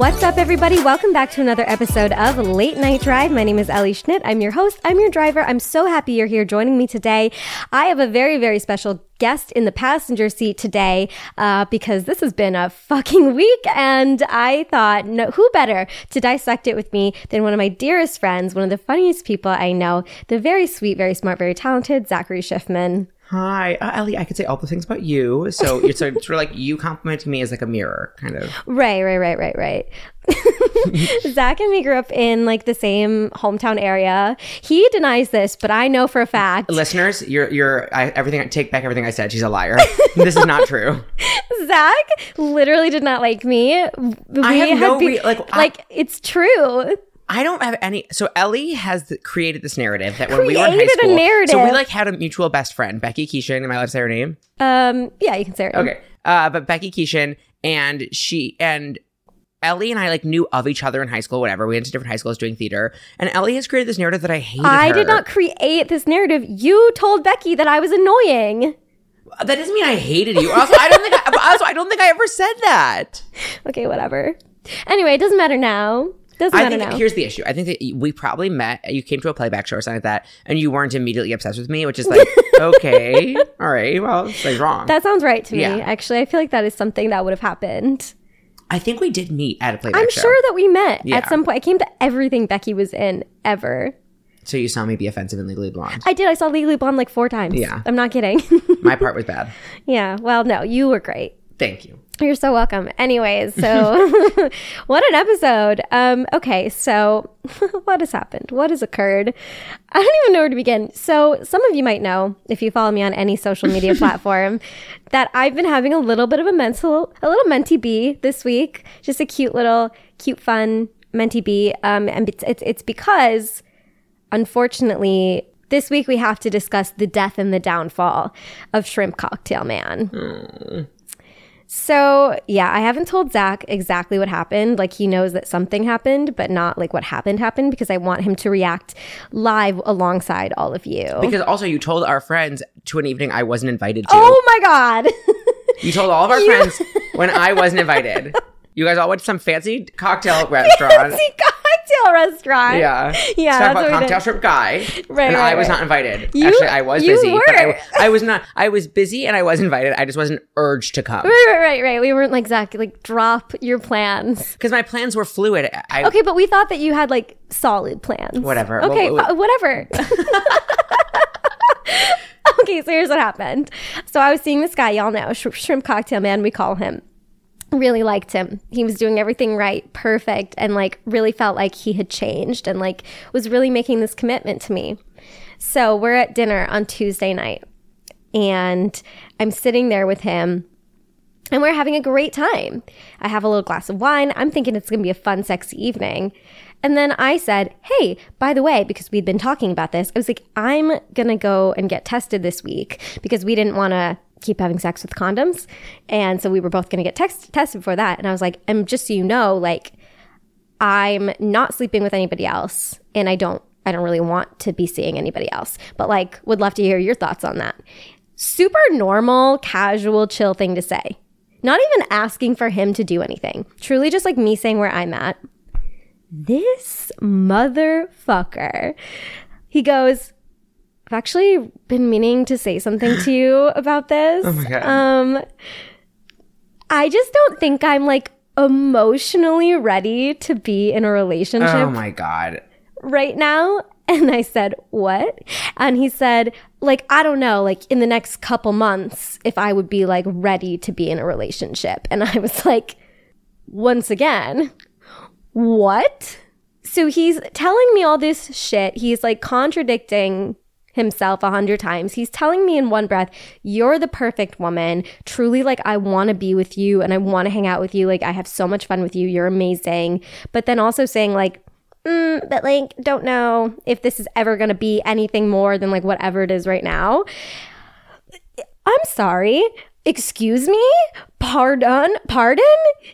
What's up, everybody? Welcome back to another episode of Late Night Drive. My name is Ellie Schnitt. I'm your host. I'm your driver. I'm so happy you're here joining me today. I have a very, very special guest in the passenger seat today uh, because this has been a fucking week, and I thought, no, who better to dissect it with me than one of my dearest friends, one of the funniest people I know, the very sweet, very smart, very talented Zachary Schiffman. Hi, uh, Ellie. I could say all the things about you. So it's sort of, like you complimenting me as like a mirror, kind of. Right, right, right, right, right. Zach and me grew up in like the same hometown area. He denies this, but I know for a fact. Listeners, you're you're I, everything. Take back everything I said. She's a liar. this is not true. Zach literally did not like me. We I have no be- re- like, I- like it's true. I don't have any. So Ellie has the, created this narrative that when we were in high Created a school, so we like had a mutual best friend, Becky Keishan. Am I allowed to say her name? Um, yeah, you can say it. Okay. Uh, but Becky Keishan and she and Ellie and I like knew of each other in high school, whatever. We went to different high schools doing theater. And Ellie has created this narrative that I hated. I her. did not create this narrative. You told Becky that I was annoying. That doesn't mean I hated you. Also, I don't think. I, also, I don't think I ever said that. Okay, whatever. Anyway, it doesn't matter now. Doesn't I matter think now. here's the issue. I think that we probably met. You came to a playback show or something like that, and you weren't immediately obsessed with me, which is like, okay, all right, well, something's wrong. that sounds right to me. Yeah. Actually, I feel like that is something that would have happened. I think we did meet at a playback I'm show. sure that we met Yeah. at some point. I came to everything Becky was in ever. So you saw me be offensive and legally blonde. I did. I saw Legally Blonde like four times. Yeah. I'm not kidding. My part was bad. yeah. Well, no, you were great. Thank you. You're so welcome. Anyways, so what an episode. Um, okay, so what has happened? What has occurred? I don't even know where to begin. So some of you might know, if you follow me on any social media platform, that I've been having a little bit of a mental, a little mentee bee this week. Just a cute little, cute, fun mentee bee. Um, and it's, it's, it's because unfortunately, this week we have to discuss the death and the downfall of Shrimp Cocktail Man. So, yeah, I haven't told Zach exactly what happened. Like, he knows that something happened, but not like what happened happened because I want him to react live alongside all of you. Because also, you told our friends to an evening I wasn't invited to. oh my God. You told all of our friends when I wasn't invited. You guys all went to some fancy cocktail restaurant. Fancy cocktail restaurant. Yeah. Yeah, Talk about cocktail shrimp guy. Right, And right, I was right. not invited. You- Actually, I was busy, but I. I was not. I was busy and I was invited. I just wasn't urged to come Right, right, right, right. We weren't like, Zach, like, drop your plans. because my plans were fluid. I, Okay, but we thought that you had like solid plans. Whatever. Okay, Well, fi- uh, whatever. okay, so here's what happened. So I was seeing this guy, y'all know, Shrimp Cocktail Man, we call him. Really liked him. He was doing everything right, perfect, and like really felt like he had changed and like was really making this commitment to me. So we're at dinner on Tuesday night, and I'm sitting there with him and we're having a great time. I have a little glass of wine. I'm thinking it's going to be a fun, sexy evening. And then I said, Hey, by the way, because we'd been talking about this, I was like, I'm going to go and get tested this week because we didn't want to keep having sex with condoms. And so we were both going to get text- tested for that. And I was like, and just so you know, like, I'm not sleeping with anybody else and I don't I don't really want to be seeing anybody else. But like would love to hear your thoughts on that. Super normal, casual, chill thing to say. Not even asking for him to do anything. Truly just like me saying where I'm at. This motherfucker. He goes, I've actually been meaning to say something to you about this. Oh my God. Um I just don't think I'm like emotionally ready to be in a relationship oh my god. right now. And I said, What? And he said, Like, I don't know, like in the next couple months, if I would be like ready to be in a relationship. And I was like, Once again, what? So he's telling me all this shit. He's like contradicting himself a hundred times. He's telling me in one breath, You're the perfect woman. Truly, like, I want to be with you and I want to hang out with you. Like, I have so much fun with you. You're amazing. But then also saying, like, mm, but like, don't know if this is ever going to be anything more than like whatever it is right now. I'm sorry. Excuse me? Pardon? Pardon?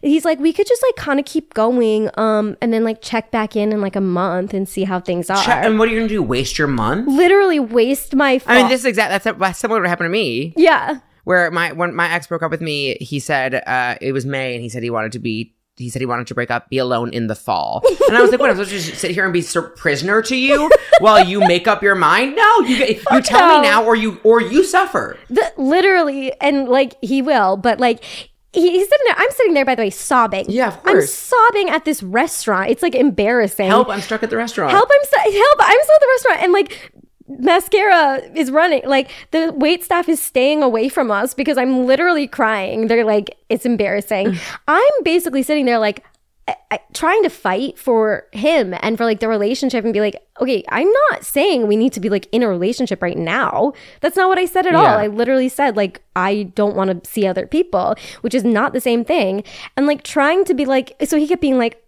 He's like, we could just like kind of keep going um and then like check back in in like a month and see how things are. Ch- and what are you gonna do? Waste your month? Literally waste my I mean, this is exact. That's, that's similar to what happened to me. Yeah. Where my when my ex broke up with me, he said uh, it was May, and he said he wanted to be he said he wanted to break up, be alone in the fall. And I was like, what? I'm supposed to just sit here and be prisoner to you while you make up your mind? No, you you tell no. me now, or you or you suffer. The, literally, and like he will, but like he's sitting there. I'm sitting there, by the way, sobbing. Yeah, of I'm course. sobbing at this restaurant. It's like embarrassing. Help! I'm stuck at the restaurant. help! I'm so, help! I'm still at the restaurant, and like mascara is running. Like the wait staff is staying away from us because I'm literally crying. They're like, it's embarrassing. Mm. I'm basically sitting there like. I, I, trying to fight for him and for like the relationship and be like, okay, I'm not saying we need to be like in a relationship right now. That's not what I said at all. I literally said like I don't want to see other people, which is not the same thing. And like trying to be like, so he kept being like,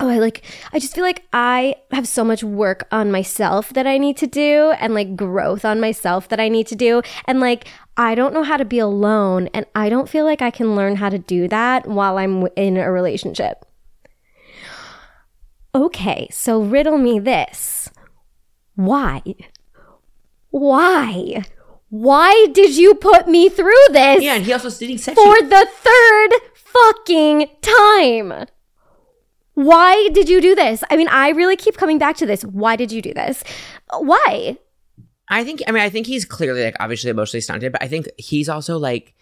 oh, I like, I just feel like I have so much work on myself that I need to do and like growth on myself that I need to do. And like, I don't know how to be alone and I don't feel like I can learn how to do that while I'm in a relationship. Okay, so riddle me this. Why? Why? Why did you put me through this? yeah, and he also didn't for the third fucking time. Why did you do this? I mean, I really keep coming back to this. Why did you do this? Why? I think. I mean, I think he's clearly like obviously emotionally stunted, but I think he's also like.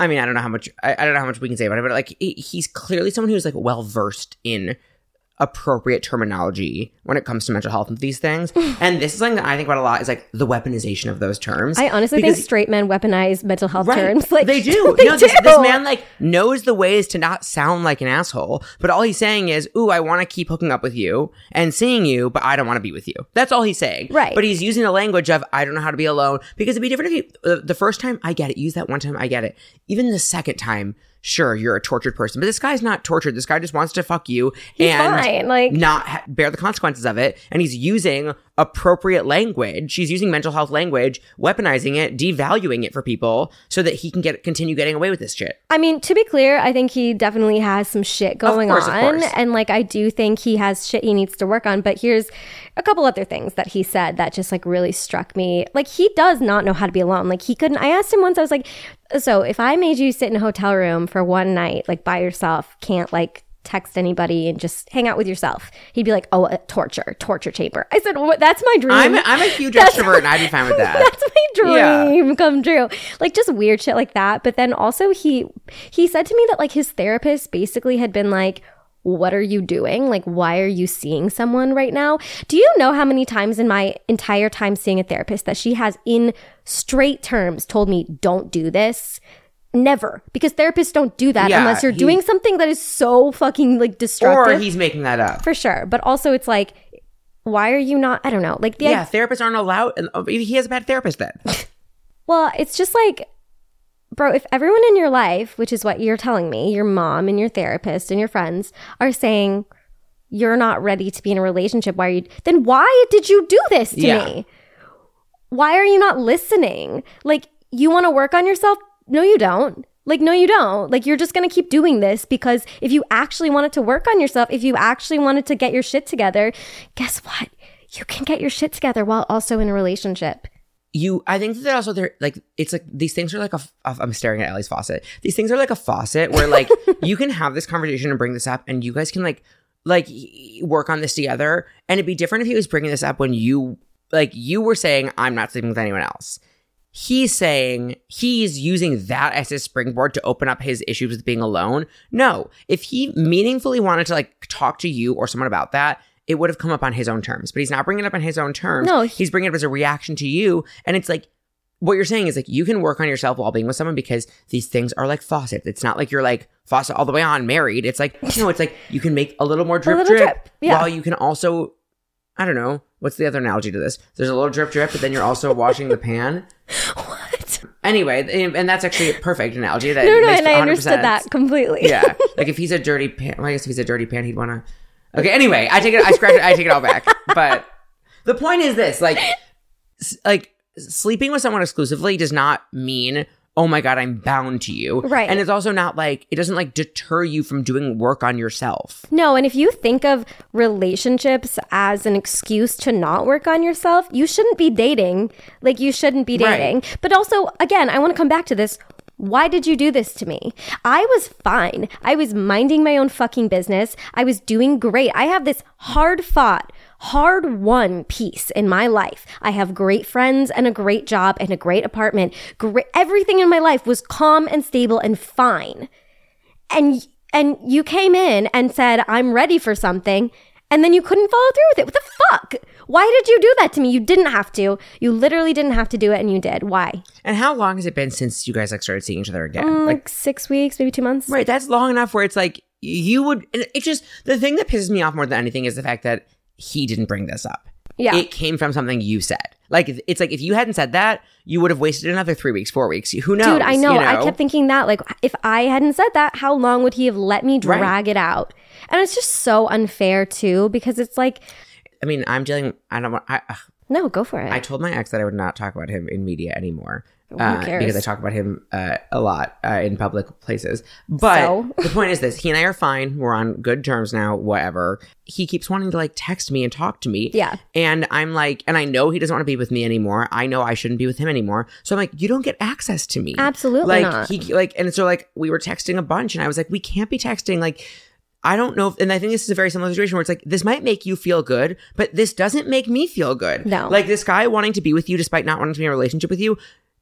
I mean, I don't know how much. I, I don't know how much we can say about it, but like he- he's clearly someone who's like well versed in appropriate terminology when it comes to mental health and these things. and this is something that I think about a lot is like the weaponization of those terms. I honestly think straight men weaponize mental health Right. terms. Like they do. they no, do. This, this man like knows the ways to not sound like an asshole, but all he's saying is, "Ooh, I want to keep hooking up with you and seeing you, but I don't want to be with you." That's all he's saying. Right. But he's using the language of, "I don't know how to be alone," because it'd be different if he, uh, the first time I get it, use that one time I get it. Even the second time, sure, you're a tortured person, but this guy's not tortured. This guy just wants to fuck you He's and fine, like- not ha- bear the consequences of it, and he's using appropriate language. She's using mental health language, weaponizing it, devaluing it for people, so that he can get continue getting away with this shit. I mean, to be clear, I think he definitely has some shit going course, on. And like, I do think he has shit he needs to work on. But here's a couple other things that he said that just like really struck me. Like, he does not know how to be alone. Like, he couldn't. I asked him once, I was like, so if I made you sit in a hotel room for one night, like by yourself, can't like, text anybody and just hang out with yourself he'd be like oh a torture torture chamber i said what that's my dream I'm a, I'm a huge That's- extrovert, and I'd be fine with that. that's my Yeah. dream come true. Like just weird shit like that. But then also he he said to me that like his therapist basically had been like, What are you doing? Like, why are you seeing someone right now? Do you know how many times in my entire time seeing a therapist that she has in straight terms told me, Don't do this? Never. Because therapists don't do that Yeah, unless you're he- doing something that is so fucking like destructive. or he's making that up. for sure. But also it's like, why are you not I don't know. Like the Yeah, therapists aren't allowed. And he has a bad therapist then. Well, it's just like, bro, if everyone in your life, which is what you're telling me, your mom and your therapist and your friends are saying you're not ready to be in a relationship, why are you, then why did you do this to Yeah. me? Why are you not listening? Like, you want to work on yourself? No, you don't. Like, no, you don't. Like, you're just going to keep doing this because if you actually wanted to work on yourself, if you actually wanted to get your shit together, guess what? You can get your shit together while also in a relationship. You i think that also they're like it's like these things are like a f- i'm staring at ellie's faucet. These things are like a faucet where like you can have this conversation and bring this up and you guys can like like work on this together. And it'd be different if he was bringing this up when you like you were saying i'm not sleeping with anyone else. He's saying he's using that as his springboard to open up his issues with being alone. No. If he meaningfully wanted to like talk to you or someone about that it would have come up on his own terms but he's not bringing it up on his own terms. No, he- he's bringing it up as a reaction to you. And it's like what you're saying is like you can work on yourself while being with someone because these things are like faucets. It's not like you're like faucet all the way on married. It's like you know it's like you can make a little more drip little drip, drip, yeah. while you can also i don't know what's the other analogy to this? There's a little drip drip but then you're also washing the pan. What? anyway and that's actually a perfect analogy that No, no, and I 100% understood that completely. yeah. Like if he's a dirty pan well, i guess if he's a dirty pan he'd want to okay anyway i take it i scratch it i take it all back but the point is this like s- like sleeping with someone exclusively does not mean oh my god i'm bound to you Right. and it's also not like it doesn't like deter you from doing work on yourself No, and if you think of relationships as an excuse to not work on yourself, you shouldn't be dating. Like you shouldn't be Right. dating. But also, again, I want to come back to this. Why did you do this to me? I was fine. I was minding my own fucking business. I was doing great. I have this hard fought, hard won piece in my life. I have great friends and a great job and a great apartment. Everything in my life was calm and stable and fine. And and you came in and said, "I'm ready for something." And then you couldn't follow through with it. What the fuck? Why did you do that to me? You didn't have to. You literally didn't have to do it and you did. Why? And how long has it been since you guys like started seeing each other again? Mm, like, like six weeks, maybe two months. right, that's long enough where it's like you would. It's just the thing that pisses me off more than anything is the fact that he didn't bring this up. Yeah. it came from something you said. Like it's like if you hadn't said that, you would have wasted another three weeks, four weeks. Who knows? Dude, I know. you I kept thinking that. Like, if I hadn't said that, how long would he have let me Right. drag it out? And it's just so unfair, too, because it's like, I mean, I'm dealing. I don't want. I, ugh. no, go for it. I told my ex that I would not talk about him in media anymore. Who uh, because I talk about him uh, a lot uh, in public places. But So? the point is this: he and I are fine. We're on good terms now. Whatever. He keeps wanting to like text me and talk to me. Yeah. And I'm like, and I know he doesn't want to be with me anymore. I know I shouldn't be with him anymore. So I'm like, you don't get access to me. Absolutely Like not. he like, and so like we were texting a bunch, and I was like, we can't be texting like. I don't know, if, and I think this is a very similar situation where it's like this might make you feel good, but this doesn't make me feel good. No. like this guy wanting to be with you despite not wanting to be in a relationship with you.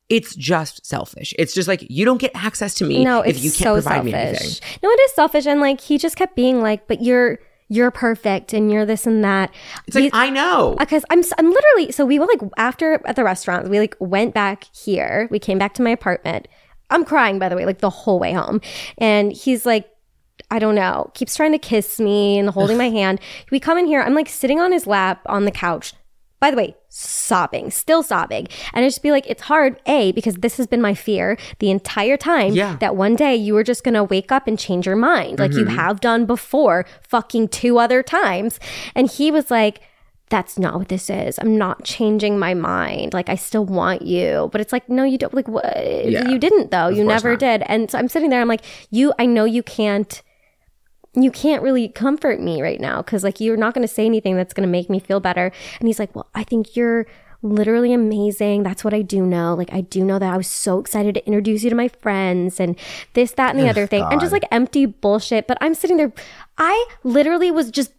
It's just selfish. It's just like you don't get access to me no, if you can't so provide me anything. selfish. No, it is selfish. And like, he just kept being like, but you're, you're perfect and you're this and that. It's like I know. because I'm I'm literally so we were like after at the restaurant we like went back here we came back to my apartment I'm crying by the way like the whole way home and he's like I don't know keeps trying to kiss me and holding my hand we come in here I'm like sitting on his lap on the couch by the way sobbing still sobbing and I just be like it's hard a because this has been my fear the entire time Yeah. that one day you were just gonna wake up and change your mind like you have done before fucking two other times and he was like that's not what this is. I'm not changing my mind. Like I still want you, but it's like no, you don't. Like what? Yeah. You didn't though. you never not. did. And so I'm sitting there. I'm like, you. I know you can't. You can't really comfort me right now because like you're not going to say anything that's going to make me feel better. And he's like, well, I think you're literally amazing. That's what I do know. Like I do know that I was so excited to introduce you to my friends and this, that, and the other thing, and just like empty bullshit. But I'm sitting there. I literally was just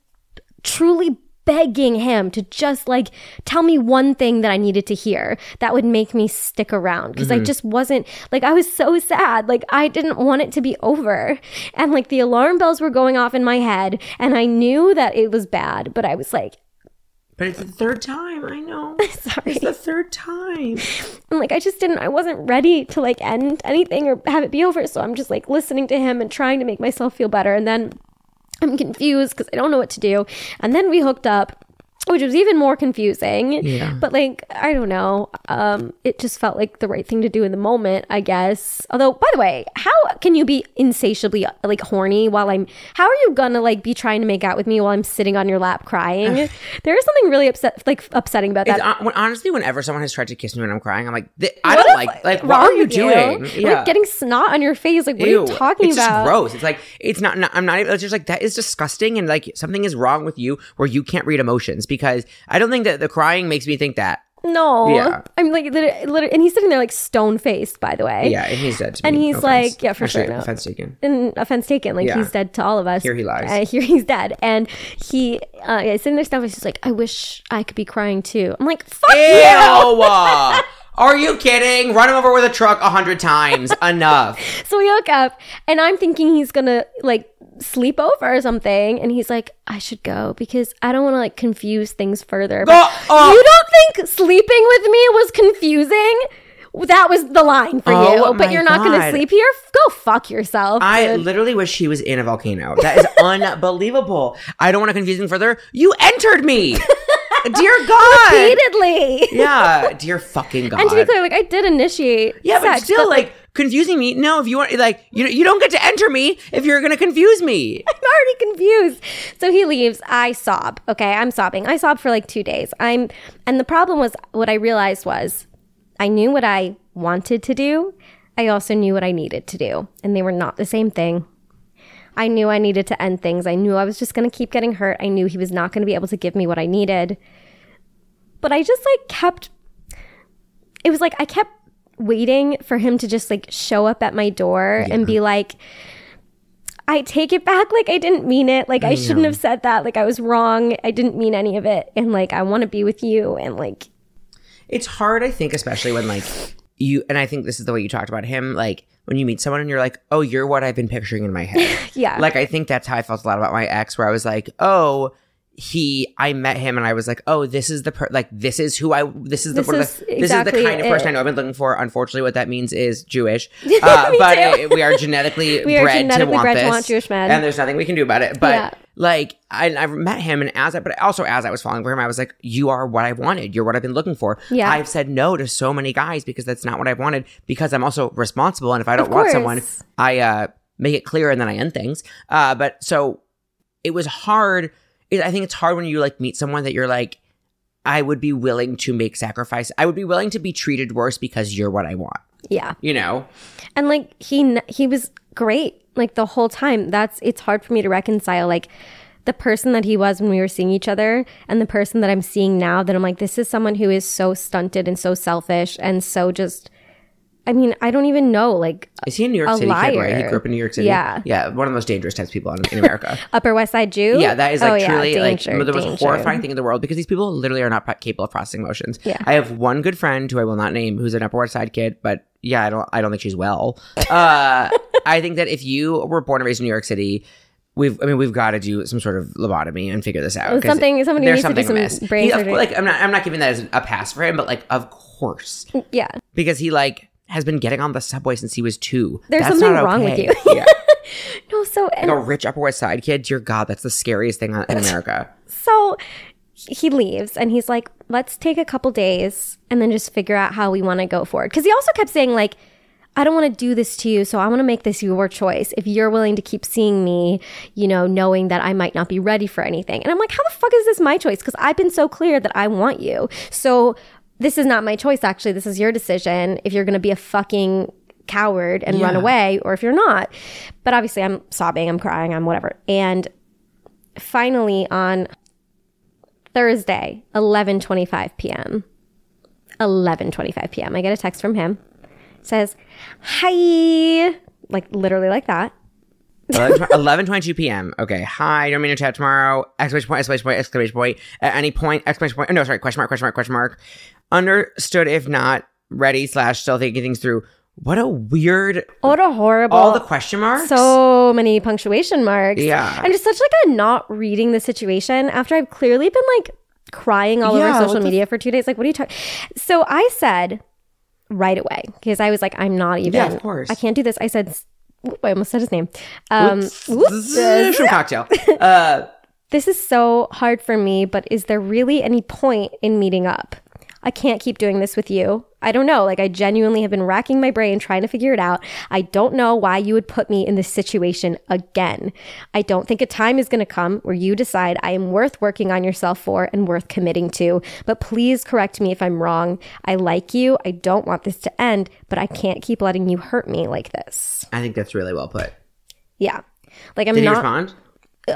truly begging him to just like tell me one thing that I needed to hear that would make me stick around because I mm-hmm. just wasn't like I was so sad like I didn't want it to be over and like the alarm bells were going off in my head and I knew that it was bad but I was like but it's the third time. I know. sorry It's the third time. and like I just didn't I wasn't ready to like end anything or have it be over so I'm just like listening to him and trying to make myself feel better and then I'm confused because I don't know what to do. And then we hooked up which was even more confusing Yeah. but like I don't know um it just felt like the right thing to do in the moment I guess although by the way how can you be insatiably like horny while I'm how are you gonna like be trying to make out with me while I'm sitting on your lap crying there is something really upset like upsetting about that uh, when, honestly, whenever someone has tried to kiss me when I'm crying, I'm like, I What don't like. Like, what are you doing? Like getting snot on your face. Like, what are you talking it's about? just gross. It's like it's not, not. I'm not. even- It's just like that is disgusting, and like something is wrong with you where you can't read emotions because I don't think that the crying makes me think that. No. Yeah. I'm like, literally, and he's sitting there like stone faced, by the way. Yeah, and he's dead. To And me. he's No like- yeah, for Actually, sure, no. Offense taken. And offense taken, like Yeah. he's dead to all of us. Here he lies. Uh, here he's dead, and he, uh, yeah, sitting there, stuff. He's just like, I wish I could be crying too. I'm like, fuck Ew! you. Are you kidding? Run him over with a truck a hundred times. Enough. So we hook up, and I'm thinking he's gonna like sleep over or something, and he's like, I should go because I don't want to like confuse things further. But oh. you don't think sleeping with me was confusing? That was the line for Oh you, but you're not gonna sleep here. Go fuck yourself. I dude. literally wish he was in a volcano. That is unbelievable. I don't want to confuse him further. You entered me. Dear God. repeatedly. Yeah, dear fucking God. And to be clear, like I did initiate. yeah, but sex, still, like confusing me. No, if you want, like you, you don't get to enter me if you're gonna confuse me. I'm already confused. So he leaves. I sob. Okay, I'm sobbing. I sobbed for like two days. I'm, and the problem was what I realized was I knew what I wanted to do. I also knew what I needed to do, and they were not the same thing. I knew I needed to end things. I knew I was just going to keep getting hurt. I knew he was not going to be able to give me what I needed. But I just like kept. It was like I kept waiting for him to just like show up at my door and be like, I take it back. Like, I didn't mean it. Like, I shouldn't have said that. Like, I was wrong. I didn't mean any of it. And like, I want to be with you. And like, It's hard, I think, especially when like you and I think this is the way you talked about him, like when you meet someone and you're like, Oh, you're what I've been picturing in my head. yeah. Like I think that's how I felt a lot about my ex, where I was like, Oh, he I met him and I was like, Oh, this is the per like this is who I this is the, This is the this exactly is the kind of person it. I know I've been looking for. Unfortunately, what that means is Jewish. Uh, but it- we are genetically We are bred genetically to want bred to this, want Jewish men. And there's nothing we can do about it. But Yeah. like I, I met him and as I but also as I was falling for him, I was like, You are what I wanted. You're what I've been looking for. Yeah. I've said no to so many guys because that's not what i've wanted, because I'm also responsible. And if I don't want someone, I uh make it clear and then I end things. Uh but so it was hard. I think it's hard when you like meet someone that you're like, I would be willing to make sacrifice. I would be willing to be treated worse because you're what I want. yeah. You know? And like, he, he was great. Like the whole time. That's, it's hard for me to reconcile. Like, the person that he was when we were seeing each other and the person that I'm seeing now that I'm like, this is someone who is so stunted and so selfish and so just, I mean, I don't even know. Like, Is he a New York City kid, right? He grew up in New York City. Yeah. Yeah. One of the most dangerous types of people in, in America. Upper West Side Jew? Yeah, that is like Oh, yeah, truly danger, like the most danger. horrifying thing in the world because these people literally are not capable of processing emotions. Yeah. I have one good friend who I will not name who's an Upper West Side kid, but yeah, I don't I don't think she's well. Uh, I think that if you were born and raised in New York City, we've I mean we've got to do some sort of lobotomy and figure this out. Something- somebody there's needs to do something some brain He-. Like I'm not I'm not giving that as a pass for him, but like of course Yeah. because he like has been getting on the subway since he was two. There's That's something wrong with you. yeah. No, so, and Like a rich Upper West Side kid, dear God, that's the scariest thing in America. So he he leaves and he's like, let's take a couple days and then just figure out how we want to go forward. Because he also kept saying, like, I don't want to do this to you, so I want to make this your choice. If you're willing to keep seeing me, you know, knowing that I might not be ready for anything. And I'm like, how the fuck is this my choice? Because I've been so clear that I want you. So this is not my choice, actually. This is your decision if you're going to be a fucking coward and run away or if you're not. But obviously, I'm sobbing, I'm crying, I'm whatever. And finally, on Thursday, 11:25 p.m. 11:25 p.m. I get a text from him. Says, "Hi." Like literally like that. 11 22 p.m. Okay. Hi, don't mean to chat tomorrow. Exclamation point, exclamation point, exclamation point. At any point, exclamation point. Oh, no, sorry. Question mark, question mark, question mark. Understood if not. Ready slash still thinking things through. What a weird. What a horrible All the question marks? so many punctuation marks. Yeah. And just such like a not reading the situation after I've clearly been like crying all Yeah, over social the media for two days. Like, what are you talking? So I said right away because I was like, I'm not even. Yeah, of course. I can't do this. I said, s- I almost said his name. Um, cocktail. Uh, this is so hard for me, but is there really any point in meeting up? I can't keep doing this with you. I don't know. Like, I genuinely have been racking my brain trying to figure it out. I don't know why you would put me in this situation again. I don't think a time is going to come where you decide I am worth working on yourself for and worth committing to. But please correct me if I'm wrong. I like you. I don't want this to end, but I can't keep letting you hurt me like this. I think that's really well put. Yeah. Like, I'm Did he respond?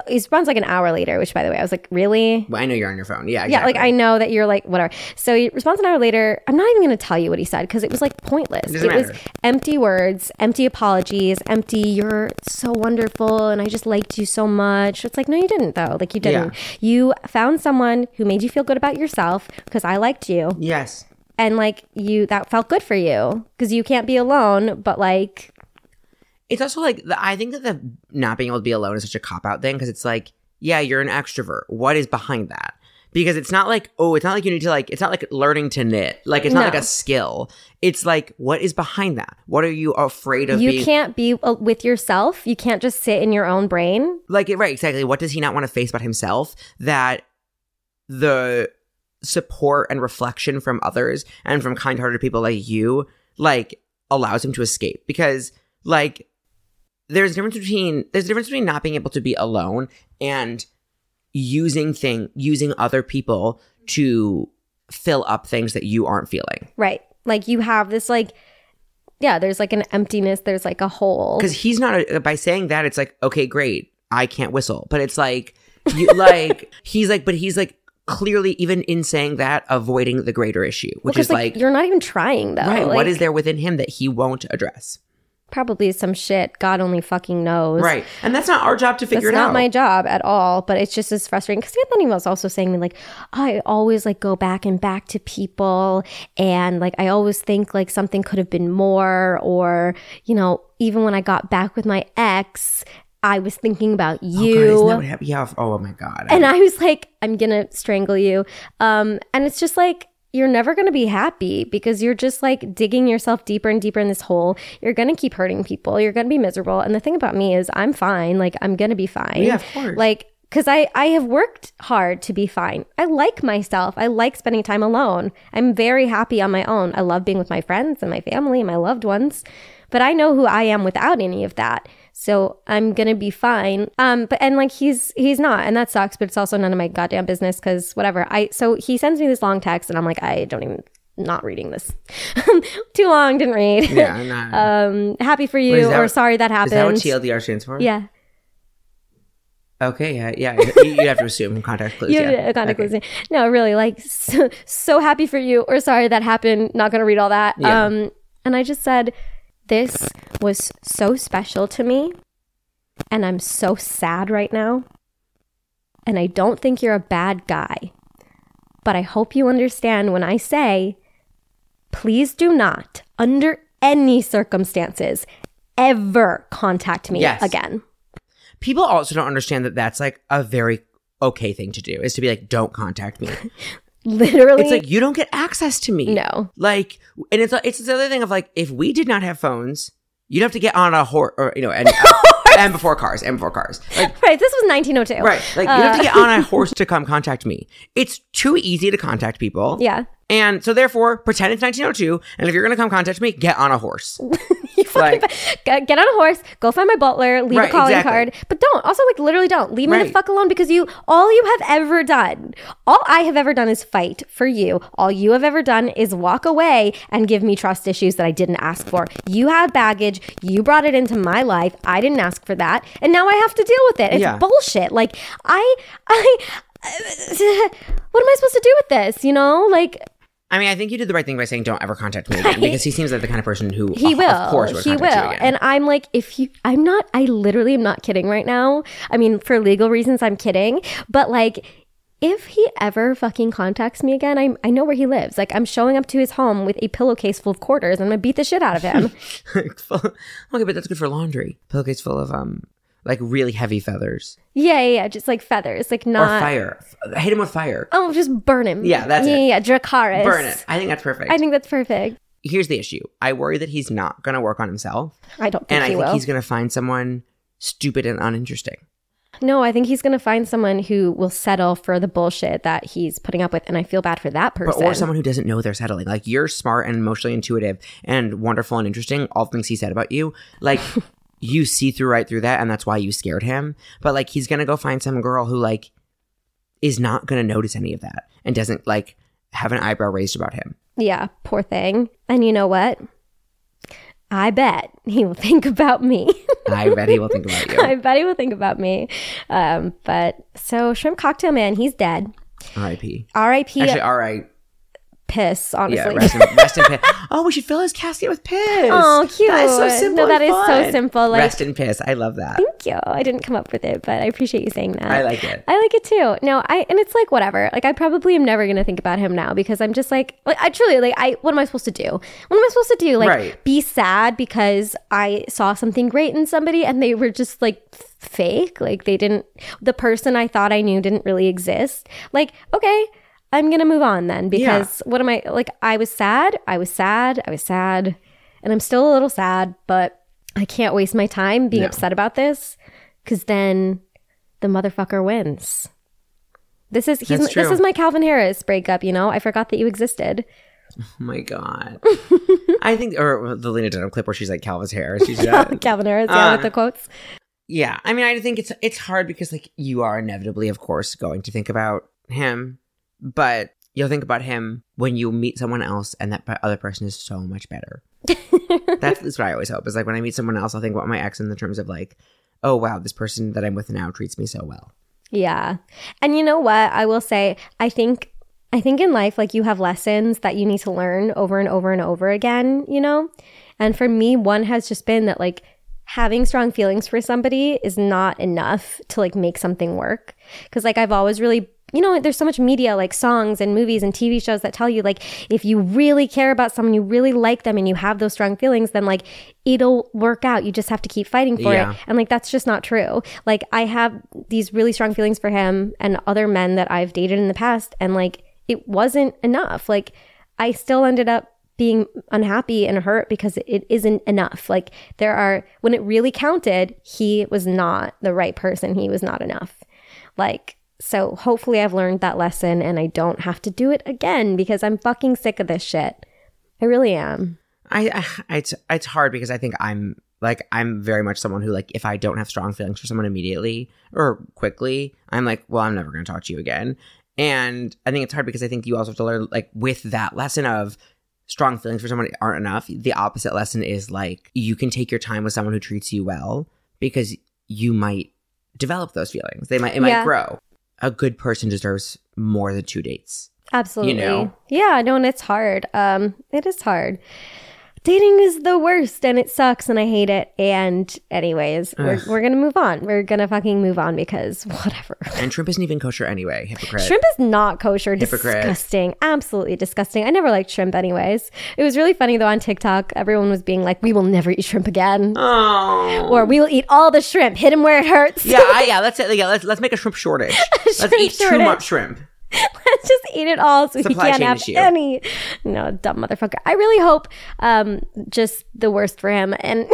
He responds like an hour later, which, by the way, I was like, really? Well, I know you're on your phone. Yeah, Yeah, like. I know that you're like whatever. So he responds an hour later. I'm not even going to tell you what he said because it was like pointless. It, doesn't was empty words, empty apologies, empty. You're so wonderful, and I just liked you so much. It's like no, you didn't though. Like you didn't. You found someone who made you feel good about yourself because I liked you, Yes. and like you that felt good for you because you can't be alone. But like It's also like the, I think that the not being able to be alone is such a cop out thing because it's like, yeah, you're an extrovert. What is behind that? Because it's not like, oh, it's not like you need to like, it's not like learning to knit. Like it's not No. like a skill. It's like, what is behind that? What are you afraid of you being? can't be uh, with yourself. You can't just sit in your own brain. like right, exactly. What does he not want to face about himself? That the support and reflection from others and from kind-hearted people like you like allows him to escape because like there's a difference between there's a difference between not being able to be alone and using thing using other people to fill up things that you aren't feeling Right. Like you have this like yeah, there's like an emptiness, there's like a hole. because he's not a, by saying that it's like okay great i can't whistle but it's like you like he's like but he's like clearly, even in saying that, avoiding the greater issue, which Because is like, you're not even trying though. right, Like, what is there within him that he won't address? Probably some shit God only fucking knows. Right. And that's not our job to That's figure it out. That's not my job at all, but it's just as frustrating because Anthony was also saying me like I always like go back and back to people and like I always think like something could have been more or you know even when I got back with my ex I was thinking about Oh, God, you that what? Yeah. Oh my God. and I was like, I'm gonna strangle you. Um, and it's just like you're never gonna be happy because you're just like digging yourself deeper and deeper in this hole. You're gonna keep hurting people. You're gonna be miserable. And the thing about me is, I'm fine. Like I'm gonna be fine. Yeah, of course. Like. Cause I, I have worked hard to be fine. I like myself. I like spending time alone. I'm very happy on my own. I love being with my friends and my family and my loved ones. But I know who I am without any of that. So I'm gonna be fine. Um, but and like he's he's not, and that sucks. But it's also none of my goddamn business because whatever. I so he sends me this long text, and I'm like, I don't even not reading this. Too long, didn't read. yeah. I'm not. um, happy for you or what- sorry that happened. Is that what TLDR stands for? yeah, Okay. Yeah. Yeah. You- You'd have to assume contact clues. you yeah. contact Okay. losing. No, really, like so, so happy for you or sorry that happened. Not gonna read all that. Yeah. Um, and I just said this was so special to me, and I'm so sad right now. And I don't think you're a bad guy, but I hope you understand when I say, please do not, under any circumstances, ever contact me Yes. again. People also don't understand that that's like a very okay thing to do is to be like, don't contact me. Literally, It's like you don't get access to me. no. Like, and it's it's the other thing of like, if we did not have phones, you'd have to get on a horse, or you know, and uh, and before cars, and before cars, like. Right, this was 1902. Right, like you have to Uh, get on a horse to come contact me. It's too easy to contact people. Yeah. And so therefore, pretend it's 1902, and if you're gonna come contact me, get on a horse. Fucking get on a horse, go find my butler, leave Right, a calling exactly. card, but don't. Also, like literally, don't leave me the fuck alone because you. All you have ever done, all I have ever done is fight for you. All you have ever done is walk away and give me trust issues that I didn't ask for. You have baggage. You brought it into my life. I didn't ask for that, and now I have to deal with it. It's Yeah. bullshit. Like I, I. What am I supposed to do with this? You know, like I mean, I think you did the right thing by saying don't ever contact me again because he seems like the kind of person who he of, will of course would he contact will and i'm like if you i'm not i literally am not kidding right now i mean for legal reasons i'm kidding but like if he ever fucking contacts me again, I, I know where he lives. Like, I'm showing up to his home with a pillowcase full of quarters and I'm gonna beat the shit out of him. okay, but that's good for laundry. Pillowcase full of um like really heavy feathers yeah, yeah, yeah, just like feathers, like not or fire. Hit him with fire. Oh, just burn him. Yeah, that's yeah, it. Yeah, Dracarys. Burn it. I think that's perfect. I think that's perfect. Here's the issue. I worry that he's not going to work on himself, I don't think and I think will. he's going to find someone stupid and uninteresting. No, I think he's gonna find someone who will settle for the bullshit that he's putting up with, and I feel bad for that person. But, person. or someone who doesn't know they're settling. Like you're smart and emotionally intuitive and wonderful and interesting. All the things he said about you, like you see through right through that, and that's why you scared him. But like he's gonna go find some girl who like is not gonna notice any of that and doesn't like have an eyebrow raised about him. Yeah, poor thing. And you know what? I bet he will think about me. I bet he will think about you. I bet he will think about me. Um, but so Shrimp Cocktail Man, he's dead. R.I.P. R.I.P. Actually, all piss, Yeah, honestly. rest in, rest in piss. Oh, we should fill his casket with piss. Oh, cute. That is so simple. No, that is so simple, like- rest in piss. I love that. Thank you. I didn't come up with it, but I appreciate you saying that. I like it. I like it too. No, I and it's like whatever. Like I probably am never gonna think about him now because I'm just like, like I truly like I. What am I supposed to do? What am I supposed to do? Like Right. be sad because I saw something great in somebody and they were just like fake. Like they didn't. The person I thought I knew didn't really exist. Like okay. I'm gonna move on then because what am I like? I was sad. I was sad. I was sad, and I'm still a little sad. But I can't waste my time being No. upset about this because then the motherfucker wins. This is he's, this is my Calvin Harris breakup. You know, I forgot that you existed. Oh my god. I think, or the Lena Dunham clip where she's like Calvin's hair. She's uh, Calvin Harris, yeah, Uh, with the quotes. yeah. I mean, I think it's it's hard because like you are inevitably, of course, going to think about him, but you'll think about him when you meet someone else, and that other person is so much better. that's, that's what I always hope. Is like when I meet someone else, I'll think about my ex in the terms of like, oh wow, this person that I'm with now treats me so well. Yeah. And you know what? I will say, I think I think in life like you have lessons that you need to learn over and over and over again, you know? And for me, one has just been that like having strong feelings for somebody is not enough to like make something work. Cuz like I've always really you know, there's so much media like songs and movies and TV shows that tell you like if you really care about someone, you really like them and you have those strong feelings, then like it'll work out. You just have to keep fighting for Yeah. it. And like that's just not true. Like I have these really strong feelings for him and other men that I've dated in the past and like it wasn't enough. Like I still ended up being unhappy and hurt because it isn't enough. Like there are when it really counted, he was not the right person. He was not enough. Like so hopefully I've learned that lesson and I don't have to do it again because I'm fucking sick of this shit. I really am. I, I it's it's hard because I think I'm like I'm very much someone who like if I don't have strong feelings for someone immediately or quickly, I'm like, well, I'm never going to talk to you again. And I think it's hard because I think you also have to learn like with that lesson of strong feelings for someone aren't enough. The opposite lesson is like you can take your time with someone who treats you well because you might develop those feelings. They might it Yeah. might grow. A good person deserves more than two dates. Absolutely. You know? Yeah, no, and it's hard. Um, it is hard. Dating is the worst and it sucks and I hate it. And anyways, we're, we're gonna move on. We're gonna fucking move on because whatever. And shrimp isn't even kosher anyway. Hypocrite. Shrimp is not kosher. Hypocrite. Disgusting. Absolutely disgusting. I never liked shrimp anyways. It was really funny though on TikTok. Everyone was being like, we will never eat shrimp again. Oh. Or we will eat all the shrimp. Hit him where it hurts. Yeah, I, yeah. Let's yeah. Let's let's make a shrimp shortage. let's Shrimp eat too shortage. much shrimp. Let's just eat it all so Supply he can't have issue. any. No, dumb motherfucker. I really hope um, just the worst for him. And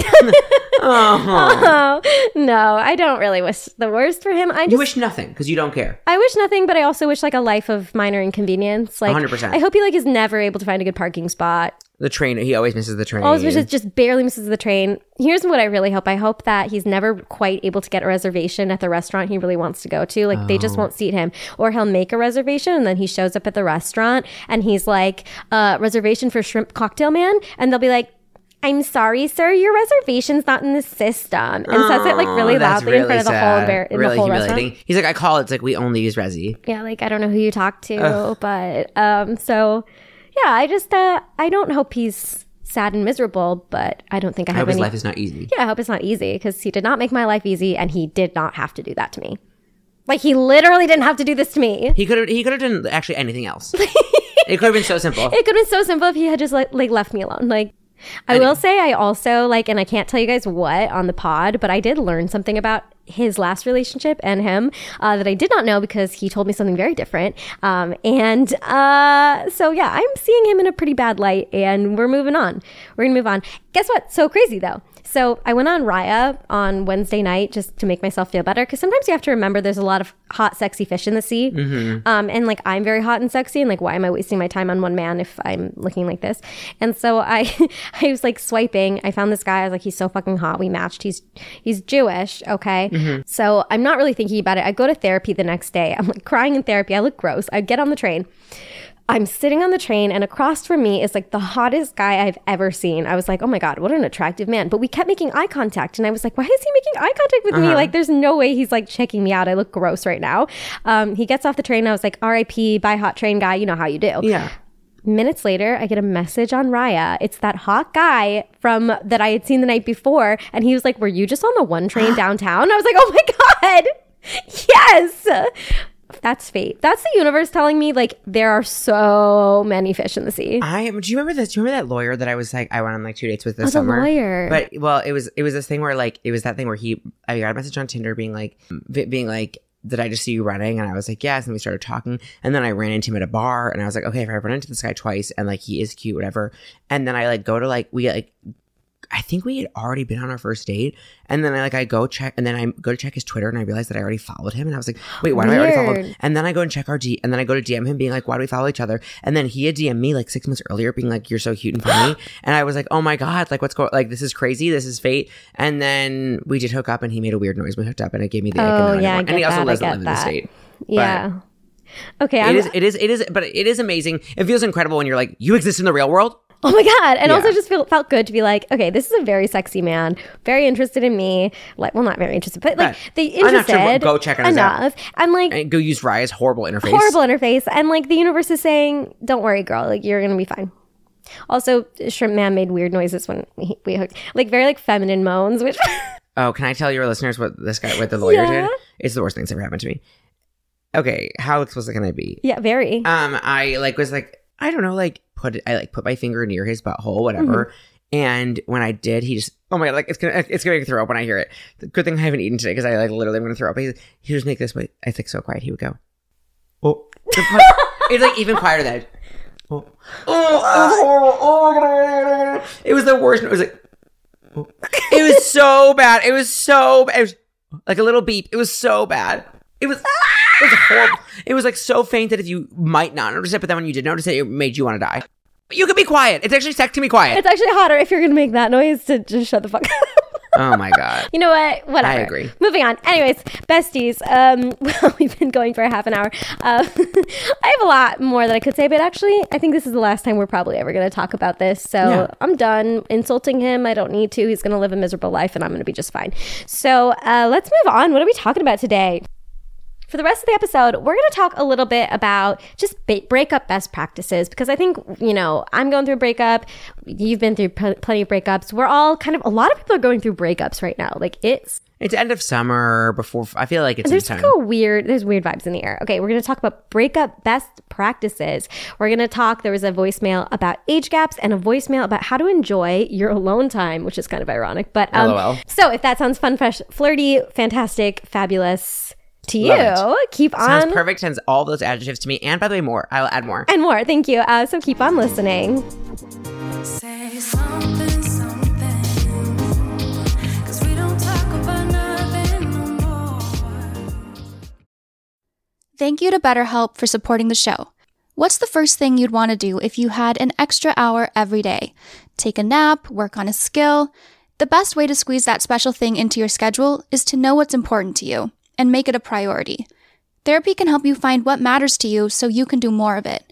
Oh. oh, no, I don't really wish the worst for him. I You wish nothing because you don't care. I wish nothing, but I also wish like a life of minor inconvenience. Like 100%. I hope he like is never able to find a good parking spot. The train. He always misses the train. Always wishes just barely misses the train. Here's what I really hope. I hope that he's never quite able to get a reservation at the restaurant he really wants to go to. Like they just won't seat him. Or he'll make a reservation and then he shows up at the restaurant and he's like, uh, reservation for shrimp cocktail man. And they'll be like, I'm sorry, sir, your reservation's not in the system. And says it like really Oh, loudly in front of the whole, sad. embar- in really the whole restaurant. He's like, I call it. It's like we only use Resy. Yeah, like I don't know who you talk to, but um so yeah, I just uh I don't hope he's sad and miserable, but I don't think I I have hope his any life is not easy. Yeah, I hope it's not easy because he did not make my life easy and he did not have to do that to me. Like he literally didn't have to do this to me. He could have. He could have done actually anything else. it could have been so simple. It could have been so simple if he had just like, like left me alone. Like I will say I also like and I can't tell you guys what on the pod, but I did learn something about his last relationship and him uh, that I did not know because he told me something very different. Um, and uh, so yeah, I'm seeing him in a pretty bad light, and we're moving on. We're gonna move on. Guess what? So crazy though. So I went on Raya on Wednesday night just to make myself feel better because sometimes you have to remember there's a lot of hot, sexy fish in the sea, um, and like I'm very hot and sexy, and like why am I wasting my time on one man if I'm looking like this? And so I, I was like swiping. I found this guy. I was like, he's so fucking hot. We matched. He's he's Jewish. Okay, so I'm not really thinking about it. I go to therapy the next day. I'm like crying in therapy. I look gross. I get on the train. I'm sitting on the train, and across from me is like the hottest guy I've ever seen. I was like, oh my God, what an attractive man. But we kept making eye contact, and I was like, why is he making eye contact with me? Like, there's no way he's like checking me out. I look gross right now. Um, he gets off the train, and I was like, RIP, bye, hot train guy. You know how you do. yeah. Minutes later, I get a message on Raya. It's that hot guy from that I had seen the night before, and he was like, "Were you just on the one train downtown?" I was like, "Oh my god, yes!" That's fate. That's the universe telling me like there are so many fish in the sea. I do you remember this? Do you remember that lawyer that I was like I went on like two dates with this Oh, summer? lawyer. But well, it was it was this thing where like it was that thing where he I got a message on Tinder being like being like did I just see you running? And I was like, yes. And we started talking. And then I ran into him at a bar and I was like, okay, if I run into this guy twice and like he is cute, whatever. And then I like go to like, we like, I think we had already been on our first date. And then I like, I go check, and then I go to check his Twitter and I realized that I already followed him. And I was like, wait, why do I already follow him? And then I go and check our D, and then I go to DM him being like, why do we follow each other? And then he had DM me like six months earlier being like, you're so cute and funny. and I was like, oh my God, like what's going, like this is crazy. This is fate. And then we did hook up and he made a weird noise when we hooked up and it gave me the ick oh, and Oh, then I yeah, And he also that, I doesn't get live in the state. yeah. Okay. It I'm, is, it is, it is, but it is amazing. It feels incredible when you're like, you exist in the real world. Oh my god! And Yeah. also just feel, felt good to be like, okay, this is a very sexy man, very interested in me. Like, well, not very interested, but like Right. the interested. sure go check on enough, and like And go use Raya's horrible interface. horrible interface, and like the universe is saying, "Don't worry, girl. Like you're gonna be fine." Also, Shrimp Man made weird noises when he, we hooked, like very like feminine moans, which Oh, can I tell your listeners what this guy, what the lawyer Yeah. did? It's the worst thing that's ever happened to me. Okay, how explicit can I be? yeah, very. Um, I like was like I don't know, like put it, I like put my finger near his butthole, whatever. Mm-hmm. And when I did, he just oh my god, like it's gonna it's gonna make me throw up when I hear it. The good thing I haven't eaten today because I like literally am gonna throw up. He he just make this way. I think so quiet. He would go. Oh, it's like even quieter than. Oh, oh, oh, oh, my God. It was the worst. It was like. oh. It was so bad. It was so bad. It was like a little beep. It was so bad. It was. It was horrible. It was like so faint that if you might not notice it, but then when you did notice it, it made you want to die. You can be quiet. It's actually sex to be quiet. it's actually hotter if you're gonna make that noise to just shut the fuck up. Oh my god. You know what? Whatever. I agree. Moving on. Anyways, besties. Um, well, we've been going for a half an hour. Uh, I have a lot more that I could say, but actually, I think this is the last time we're probably ever going to talk about this. So Yeah. I'm done insulting him. I don't need to. He's going to live a miserable life, and I'm going to be just fine. So uh, let's move on. What are we talking about today? For the rest of the episode, we're going to talk a little bit about just ba- breakup best practices because I think, you know, I'm going through a breakup. You've been through pl- plenty of breakups. We're all kind of, a lot of people are going through breakups right now. Like it's It's end of summer before. I feel like it's there's time. like a weird there's weird vibes in the air okay we're going to talk about breakup best practices we're going to talk there was a voicemail about age gaps and a voicemail about how to enjoy your alone time which is kind of ironic but um, LOL. so if that sounds fun fresh flirty fantastic fabulous to you Love keep on. Sounds perfect. Sends all those adjectives to me, and by the way, more. I'll add more. and more thank you uh, so keep on listening Say something, something. Cause we don't talk about nothing no more. Thank you to BetterHelp for supporting the show. What's the first thing you'd want to do if you had an extra hour every day? Take a nap, work on a skill. The best way to squeeze that special thing into your schedule is to know what's important to you and make it a priority. Therapy can help you find what matters to you so you can do more of it.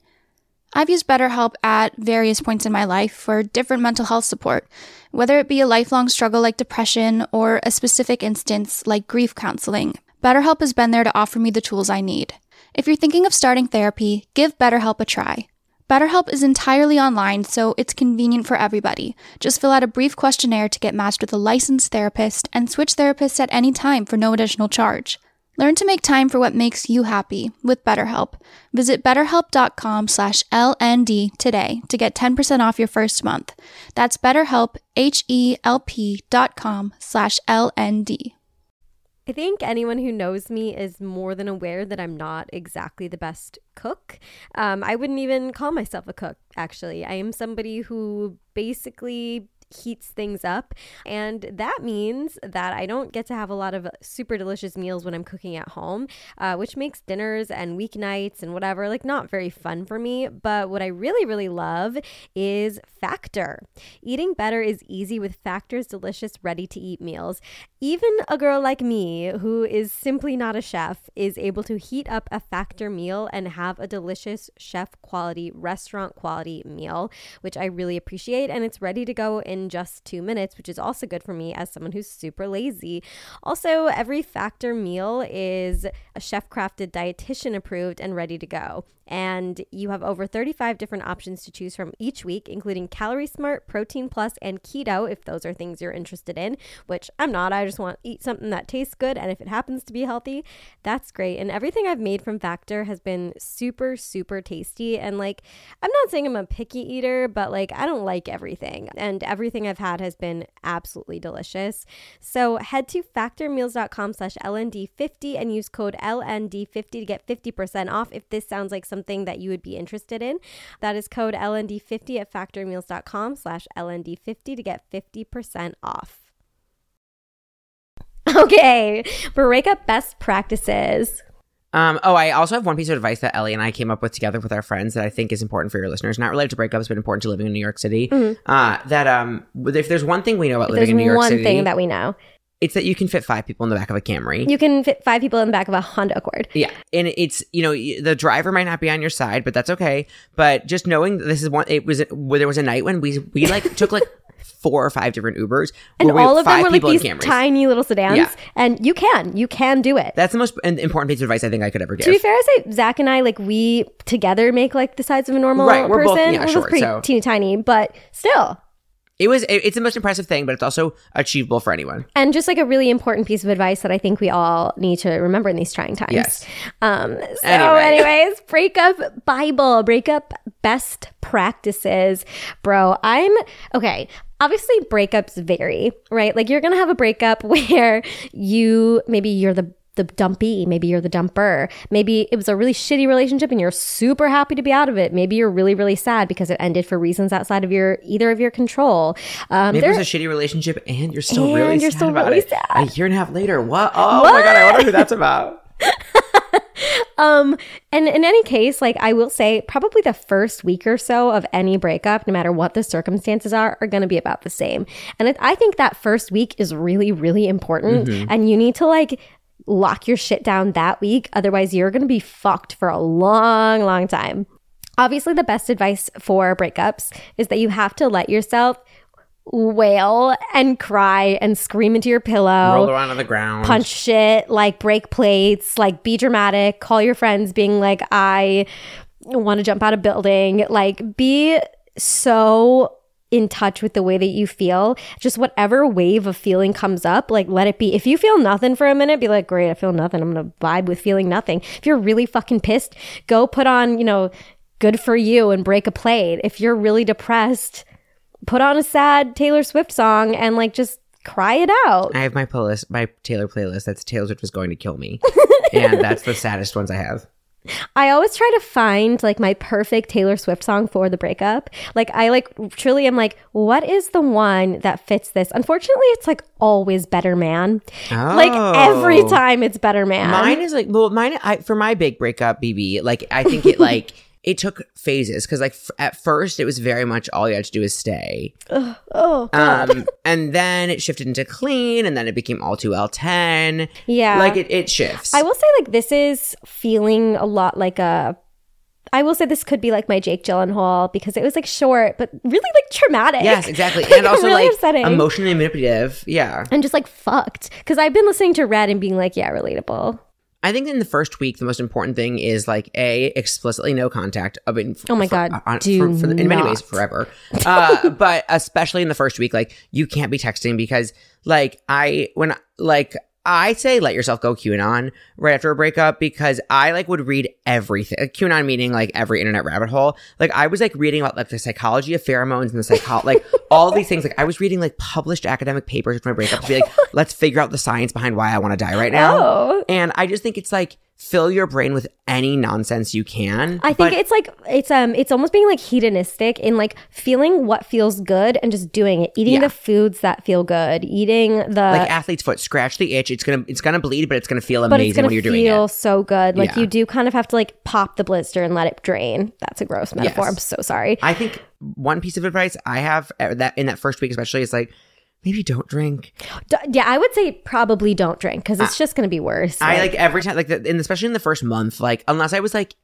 I've used BetterHelp at various points in my life for different mental health support, whether it be a lifelong struggle like depression or a specific instance like grief counseling. BetterHelp has been there to offer me the tools I need. If you're thinking of starting therapy, give BetterHelp a try. BetterHelp is entirely online, so it's convenient for everybody. Just fill out a brief questionnaire to get matched with a licensed therapist and switch therapists at any time for no additional charge. Learn to make time for what makes you happy with BetterHelp. Visit betterhelp.com slash LND today to get 10% off your first month. That's betterhelp, H-E-L-P dot com slash LND. I think anyone who knows me is more than aware that I'm not exactly the best cook. Um, I wouldn't even call myself a cook, actually. I am somebody who basically heats things up. And that means that i don't get to have a lot of super delicious meals when i'm cooking at home uh, which makes dinners and weeknights and whatever like not very fun for me. But what i really really love is factor. Eating better is easy with factor's delicious ready to eat meals. Even a girl like me who is simply not a chef is able to heat up a factor meal and have a delicious chef quality restaurant quality meal which i really appreciate and it's ready to go in just two minutes which is also good for me as someone who's super lazy. Also every factor meal is a chef crafted dietitian approved and ready to go and you have over 35 different options to choose from each week, including Calorie Smart, Protein Plus, and Keto, if those are things you're interested in, which I'm not. I just want to eat something that tastes good. And if it happens to be healthy, that's great. And everything I've made from Factor has been super, super tasty. And like, I'm not saying I'm a picky eater, but like, I don't like everything. And everything I've had has been absolutely delicious. So head to factormeals.com slash LND50 and use code LND50 to get 50% off if this sounds like something that you would be interested in. That is code LND50 at factormeals.com slash LND50 to get 50% off. Okay, breakup best practices. Um, oh, I also have one piece of advice that Ellie and I came up with together with our friends that I think is important for your listeners. Not related to breakups, but important to living in New York City. Uh, that um, if there's one thing we know about living Mm-hmm. In New York one thing that we know. It's that you can fit five people in the back of a Camry. You can fit five people in the back of a Honda Accord. Yeah, and it's you know the driver might not be on your side, but that's okay. But just knowing this is one, it was where there was a night when we we like took like four or five different Ubers, And we all of them were like these tiny little sedans. Yeah. And you can, you can do it. That's the most important piece of advice I think I could ever give. to be fair, I say Zach and I, like we together make like the size of a normal Right, we're both- person. yeah, we're both pretty so- teeny tiny, but still. It was it- it's the most impressive thing, but it's also achievable for anyone. And just like a really important piece of advice that I think we all need to remember in these trying times. Yes. Um, so, Anyway. anyways, breakup Bible, breakup best practices. Bro, I'm okay. Obviously, breakups vary, right? Like, you're going to have a breakup where you maybe you're the the dumpy, maybe you're the dumper. Maybe it was a really shitty relationship and you're super happy to be out of it. Maybe you're really, really sad because it ended for reasons outside of your either of your control. Um, Maybe there- it was a shitty relationship, and you're still And really you're sad still about really it. sad. A year and a half later, what? Oh my god, I wonder who that's about. Um, and in any case, like I will say, probably the first week or so of any breakup, no matter what the circumstances are, are going to be about the same. And it, I think that first week is really, really important. And you need to like lock your shit down that week. Otherwise, you're going to be fucked for a long, long time. Obviously, the best advice for breakups is that you have to let yourself wail and cry and scream into your pillow Roll around on the ground. punch shit, like break plates, like be dramatic, call your friends being like, I want to jump out of building, like be so in touch with the way that you feel. Just whatever wave of feeling comes up, like let it be. If you feel nothing for a minute, be like, great, I feel nothing. I'm gonna vibe with feeling nothing. If you're really fucking pissed, go put on, you know, good for you and break a plate. If you're really depressed, put on a sad Taylor Swift song and like just cry it out. I have my playlist, my Taylor playlist. That's Taylor Swift was going to kill me, and that's the saddest ones I have. I always try to find like my perfect Taylor Swift song for the breakup. Like I like truly am like, what is the one that fits this? Unfortunately, it's like always Better Man. Like every Oh. time it's Better Man. Mine is like well, mine I, for my big breakup, BB. Like I think it like it took phases because like f- at first it was very much all you had to do is stay, oh God. um, and then it shifted into clean, and then it became all too well ten. yeah. like it, it shifts. I will say like this is feeling a lot like a I will say this could be like my Jake Gyllenhaal because it was like short but really like traumatic. yes, exactly, Like, and also really like upsetting. emotionally manipulative. Yeah, and just like fucked. Because I've been listening to Red and being like, yeah, relatable. I think in the first week, the most important thing is like a explicitly no contact. Of it. Oh my God, do for, in many ways forever, uh, but especially in the first week, like you can't be texting because like I when like I say let yourself go QAnon right after a breakup because I like would read everything. QAnon meaning like every internet rabbit hole. Like I was like reading about like the psychology of pheromones and the psycho like all these things. Like I was reading like published academic papers for my breakup to be like, let's figure out the science behind why I want to die right now. Oh. And I just think it's like fill your brain with any nonsense you can. I think it's like it's um it's almost being like hedonistic in like feeling what feels good and just doing it. Eating Yeah. the foods that feel good. Eating the like athlete's foot, scratch the itch. It's gonna it's gonna bleed, but it's gonna feel amazing gonna when you're doing it. Feel so good. Like Yeah. you do kind of have to like pop the blister and let it drain. That's a gross metaphor. Yes. I'm so sorry. I think one piece of advice I have uh, that in that first week especially is like maybe don't drink. D- yeah, I would say probably don't drink because it's just gonna be worse. I like every time like the, and especially in the first month, like unless I was like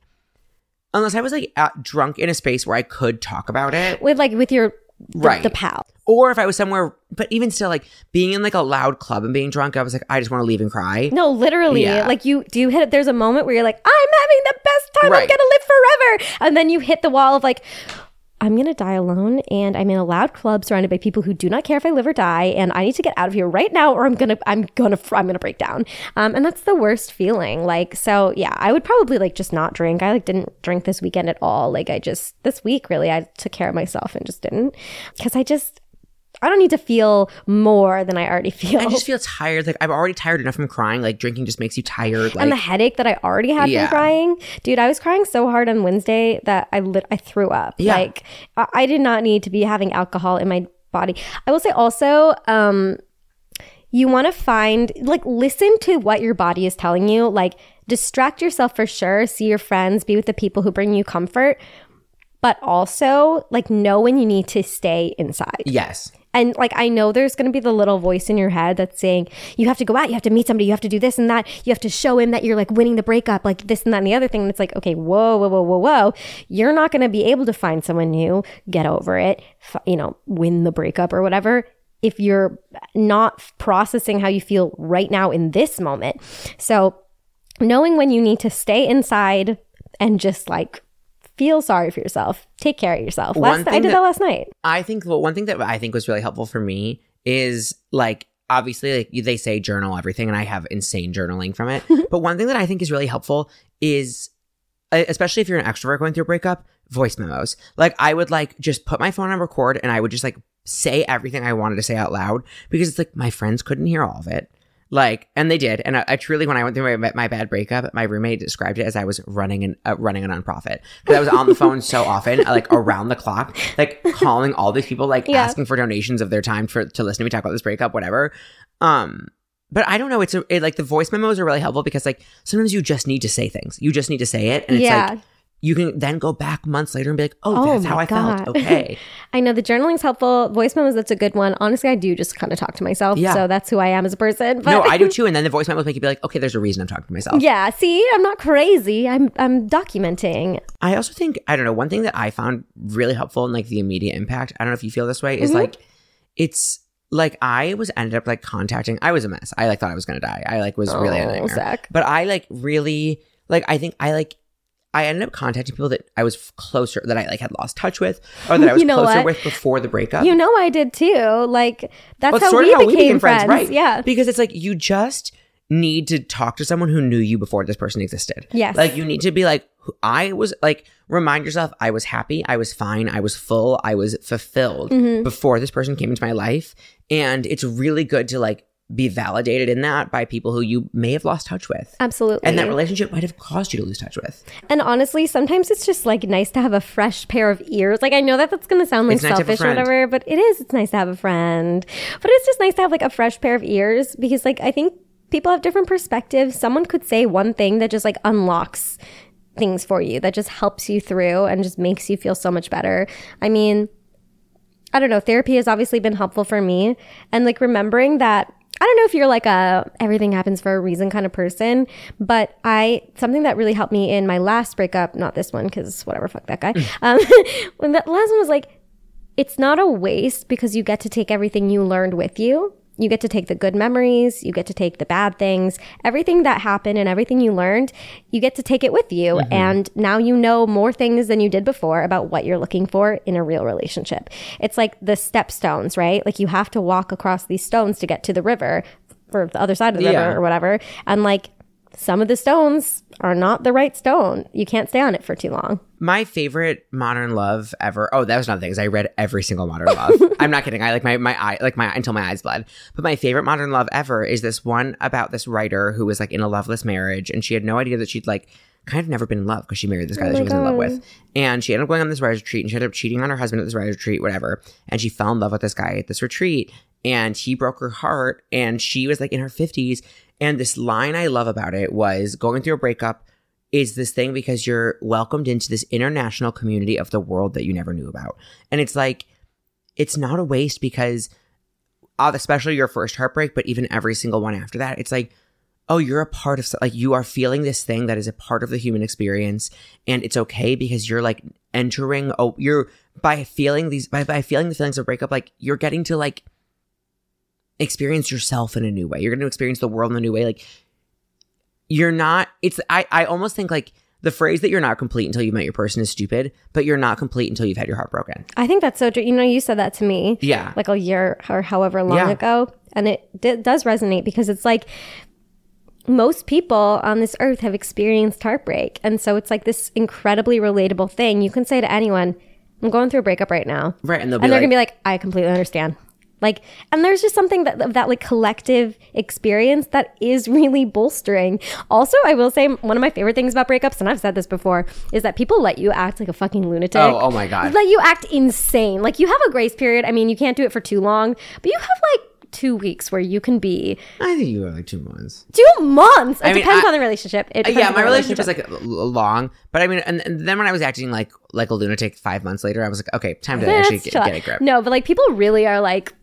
unless I was like out, drunk in a space where I could talk about it, with like with your the, Right. the pal. or if I was somewhere, but even still, like being in like a loud club and being drunk, I was like, I just want to leave and cry. No, literally. Yeah. Like you do you hit it. There's a moment where you're like, I'm having the best time. I'm gonna live forever. And then you hit the wall of like, I'm gonna die alone, and I'm in a loud club surrounded by people who do not care if I live or die, and I need to get out of here right now, or I'm gonna, I'm gonna, I'm gonna break down. Um, and that's the worst feeling. Like, so yeah, I would probably like just not drink. I like didn't drink this weekend at all. Like, I just this week really, I took care of myself and just didn't, because I just. I don't need to feel more than I already feel. I just feel tired. Like I'm already tired enough from crying. Like drinking just makes you tired. Like and the headache that I already had Yeah. from crying, dude. I was crying so hard on Wednesday that I lit- I threw up. Yeah. Like I-, I did not need to be having alcohol in my body. I will say also, um, you want to find like listen to what your body is telling you. Like distract yourself for sure. See your friends. Be with the people who bring you comfort. But also like know when you need to stay inside. Yes. And like I know there's going to be the little voice in your head that's saying you have to go out, you have to meet somebody, you have to do this and that, you have to show him that you're like winning the breakup, like this and that and the other thing. And it's like, okay, whoa, whoa, whoa, whoa, whoa, you're not going to be able to find someone new, get over it, f- you know, win the breakup or whatever. If you're not processing how you feel right now in this moment. So, knowing when you need to stay inside and just like feel sorry for yourself, take care of yourself. Last, I did that- that last night. I think well, one thing that I think was really helpful for me is like obviously like they say journal everything and I have insane journaling from it. but one thing that I think is really helpful is especially if you're an extrovert going through a breakup, voice memos. Like I would like just put my phone on record and I would just like say everything I wanted to say out loud because it's like my friends couldn't hear all of it. Like, and they did. And I, I truly, when I went through my, my bad breakup, my roommate described it as I was running an uh, running a nonprofit because I was on the phone so often, like around the clock, like calling all these people, like Yeah. asking for donations of their time for to listen to me talk about this breakup, whatever. Um, but I don't know. It's a, it, like the voice memos are really helpful because like sometimes you just need to say things. You just need to say it, and it's Yeah. like you can then go back months later and be like, oh, Oh that's how I God. felt. Okay. I know the journaling's helpful. Voice memos, that's a good one. Honestly, I do just kind of talk to myself. Yeah. So that's who I am as a person. But no, I do too. And then the voice memos make you be like, okay, there's a reason I'm talking to myself. yeah, see, I'm not crazy. I'm I'm documenting. I also think I don't know one thing that I found really helpful in like the immediate impact. I don't know if you feel this way. Mm-hmm. Is like it's like I was ended up like contacting. I was a mess. I like thought I was gonna die. I like was really a Oh, nightmare. Zach. But I like really like I think I like I ended up contacting people that I was closer that I like had lost touch with or that I was You know closer what? with before the breakup. You know I did too. Like that's But how, we, how became friends. right? Yeah. because it's like you just need to talk to someone who knew you before this person existed. Yes. like you need to be like, I was like, remind yourself, I was happy, I was fine, I was full, I was fulfilled Mm-hmm. before this person came into my life, and it's really good to like be validated in that by people who you may have lost touch with. Absolutely. And that relationship might have caused you to lose touch with. And honestly, sometimes it's just like nice to have a fresh pair of ears. Like I know that that's going to sound like It's nice to have a selfish or whatever, but it is. It's nice to have a friend. But it's just nice to have like a fresh pair of ears because like I think people have different perspectives. Someone could say one thing that just like unlocks things for you that just helps you through and just makes you feel so much better. I mean, I don't know, therapy has obviously been helpful for me and like remembering that I don't know if you're like a everything happens for a reason kind of person, but I something that really helped me in my last breakup, not this one cuz whatever fuck that guy. um when that last one was like it's not a waste because you get to take everything you learned with you. You get to take the good memories, you get to take the bad things, everything that happened and everything you learned, you get to take it with you. Mm-hmm. And now you know more things than you did before about what you're looking for in a real relationship. It's like the stepstones, right? Like you have to walk across these stones to get to the river or the other side of the Yeah. river or whatever. And like some of the stones are not the right stone. You can't stay on it for too long. My favorite modern love ever. Oh, that was another thing. Is I read every single modern love. I'm not kidding. I like my my eye like my until my eyes bled. But my favorite modern love ever is this one about this writer who was like in a loveless marriage, and she had no idea that she'd like kind of never been in love because she married this oh guy that she was in love with, and she ended up going on this writer's retreat, and she ended up cheating on her husband at this writer's retreat, whatever. And she fell in love with this guy at this retreat, and he broke her heart, and she was like in her 50s. And this line I love about it was going through a breakup is this thing because you're welcomed into this international community of the world that you never knew about. And it's like, it's not a waste because, uh, especially your first heartbreak, but even every single one after that, it's like, oh, you're a part of, like, you are feeling this thing that is a part of the human experience. And it's okay because you're like entering, oh, you're, by feeling these, by, by feeling the feelings of breakup, like, you're getting to like experience yourself in a new way. You're going to experience the world in a new way. Like, you're not it's I, I almost think like the phrase that you're not complete until you've met your person is stupid but you're not complete until you've had your heart broken I think that's so true. You know, you said that to me. Yeah. Like a year or however long Yeah. ago. And it d- does resonate because it's like most people on this earth have experienced heartbreak. And so it's like this incredibly relatable thing. You can say to anyone, I'm going through a breakup right now. right and they'll be And they're like, going to be like, I completely understand. Like, and there's just something that of that like collective experience that is really bolstering. Also, I will say one of my favorite things about breakups, and I've said this before, is that people let you act like a fucking lunatic. Oh, oh my God. Let you act insane. Like you have a grace period. I mean, you can't do it for too long, but you have like two weeks where you can be I think you were like two months. two months. It I mean, depends I- on the relationship. It yeah, my the relationship was like long, but I mean, and, and then when I was acting like like a lunatic five months later, I was like, okay, time to Let's actually get, get a grip. No, but like people really are like,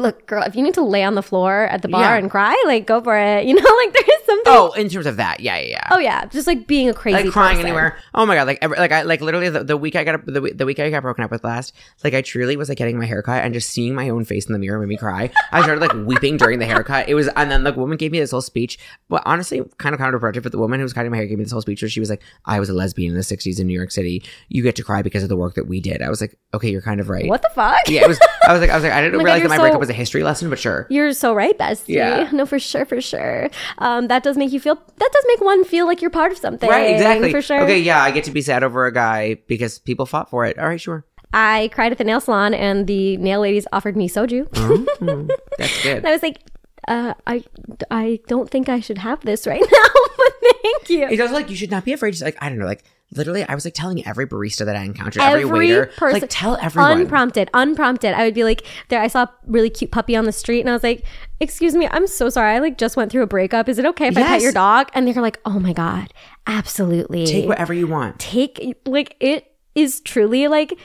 look, girl, if you need to lay on the floor at the bar Yeah. and cry, like go for it. You know, like there is something. Oh, in terms of that, yeah, yeah, yeah. Oh, yeah, just like being a crazy like crying person. anywhere. Oh my god! Like every, like I like literally the, the week I got up the, week- the week I got broken up with last. Like I truly was like getting my haircut and just seeing my own face in the mirror made me cry. I started like weeping during the haircut. It was and then the woman gave me this whole speech. Well, honestly, kind of counterproductive. But the woman who was cutting my hair gave me this whole speech where she was like, "I was a lesbian in the '60s in New York City. You get to cry because of the work that we did." I was like, "Okay, you're kind of right." What the fuck? Yeah, it was. I was like, I was like, I didn't Oh my God, realize that my so- breakup was a history lesson, but sure. You're so right, bestie. Yeah. No, for sure, for sure. Um, that does make you feel. That does make one feel like you're part of something. Right, exactly. For sure. Okay, yeah, I get to be sad over a guy because people fought for it. All right, sure. I cried at the nail salon, and the nail ladies offered me soju. That's good. And I was like, uh, I, I don't think I should have this right now, but thank you. It's also like you should not be afraid to like I don't know like literally I was like telling every barista that I encountered every, waiter like tell everyone. Unprompted unprompted. I would be like there i saw a really cute puppy on the street and i was like excuse me i'm so sorry. I like just went through a breakup. Is it okay if i pet your dog? And they're like oh my god absolutely. Take whatever you want. take like it is truly like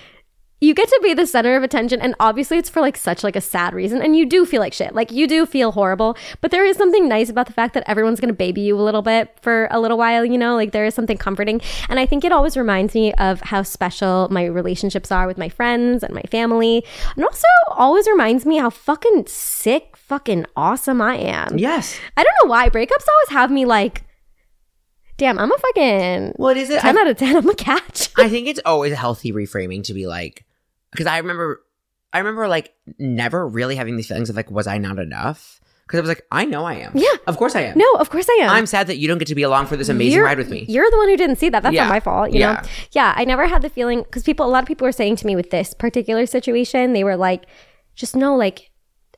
you get to be the center of attention and obviously it's for like such like a sad reason and you do feel like shit like you do feel horrible but there is something nice about the fact that everyone's gonna baby you a little bit for a little while you know like there is something comforting and i think it always reminds me of how special my relationships are with my friends and my family and also always reminds me how fucking sick fucking awesome i am Yes. i don't know why breakups always have me like damn i'm a fucking it is. 10 I, out of 10 i'm a catch I think it's always a healthy reframing to be like because I remember I remember like never really having these feelings of like was I not enough because I was like I know I am. Yeah. Of course I am. No, of course I am. I'm sad that you don't get to be along for this amazing You're- ride with me. You're the one who didn't see that. That's Yeah. not my fault. You Yeah. know? Yeah. I never had the feeling because people, a lot of people were saying to me with this particular situation, they were like, just know, like,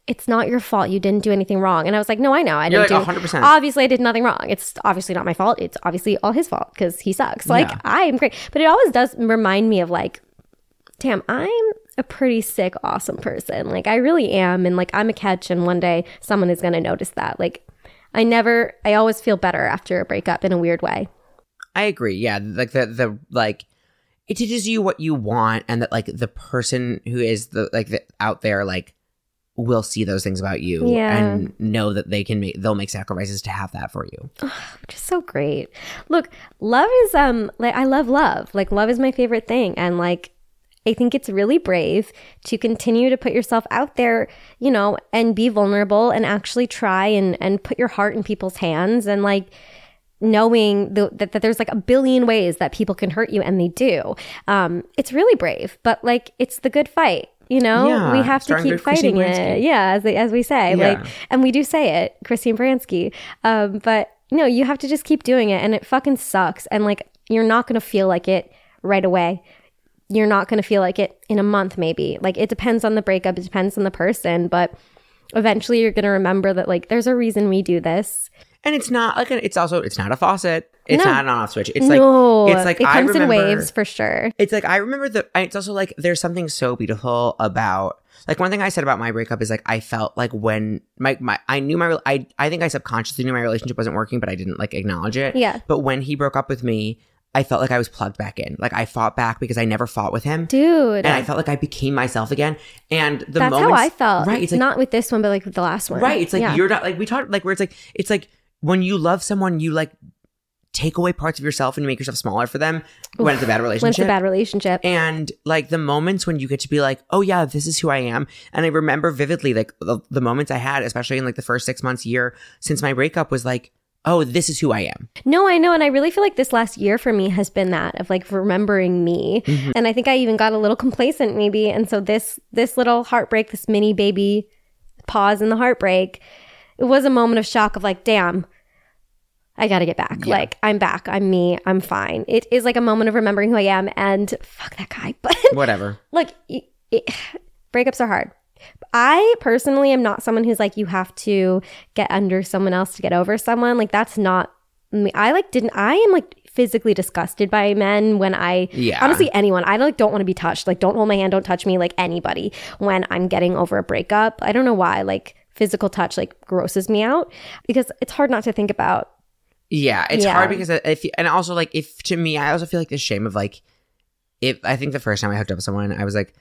it's not your fault. You didn't do anything wrong. And I was like, no, I know. I didn't like, do 100%. Obviously, I did nothing wrong. It's obviously not my fault. It's obviously all his fault because he sucks. Like, Yeah. I am great. But it always does remind me of like, damn, I'm a pretty sick, awesome person. Like, I really am. And like, I'm a catch. And one day someone is going to notice that. Like, I never, I always feel better after a breakup in a weird way. I agree. Yeah, like the the like it teaches you what you want, and that like the person who is the like the, out there like will see those things about you Yeah. and know that they can make they'll make sacrifices to have that for you. which is so great. Look, love is um like I love love. Like love is my favorite thing and like I think it's really brave to continue to put yourself out there, you know, and be vulnerable and actually try and and put your heart in people's hands and like knowing the, that, that there's like a billion ways that people can hurt you and they do. Um it's really brave, but like it's the good fight. You know, Yeah, we have to keep fighting it. Yeah, as as we say, Yeah. like and we do say it, Christine Baranski Um, but no, you have to just keep doing it, and it fucking sucks. And like, you're not gonna feel like it right away. You're not gonna feel like it in a month, maybe. Like, it depends on the breakup. It depends on the person, but eventually, you're gonna remember that like, there's a reason we do this. And it's not like a, it's also it's not a faucet. It's No. not an off switch. It's like no, it's like it I comes in waves for sure. It's like I remember the. It's also like there's something so beautiful about like one thing I said about my breakup is like I felt like when my my I knew my I I think I subconsciously knew my relationship wasn't working, but I didn't like acknowledge it. Yeah. But when he broke up with me, I felt like I was plugged back in. Like I fought back because I never fought with him. Dude, And I felt like I became myself again. And the that's how I felt. Right. It's like not with this one, but like with the last one. Right. It's like Yeah. you're not like we talked like where it's like it's like when you love someone, you like take away parts of yourself and you make yourself smaller for them when it's a bad relationship. when it's a bad relationship. and like the moments when you get to be like, oh yeah, this is who I am. And I remember vividly like the, the moments I had, especially in like the first six months, year since my breakup was like, oh, this is who I am. No, I know. And I really feel like this last year for me has been that of like remembering me. Mm-hmm. And I think I even got a little complacent maybe. And so this this little heartbreak, this mini baby pause in the heartbreak, it was a moment of shock of like, damn, I gotta get back. Like I'm back. I'm me. I'm fine. It is like a moment of remembering who I am and fuck that guy. But Whatever. Like, it, it, breakups are hard. I personally am not someone who's like you have to get under someone else to get over someone. Like that's not me. I like didn't. I am like physically disgusted by men when I Yeah. honestly anyone. I like don't want to be touched. Like don't hold my hand, don't touch me like anybody when I'm getting over a breakup. I don't know why like physical touch like grosses me out because it's hard not to think about. Yeah, it's Yeah. hard because if and also like if to me, I also feel like the shame of like if I think the first time I hooked up with someone, I was like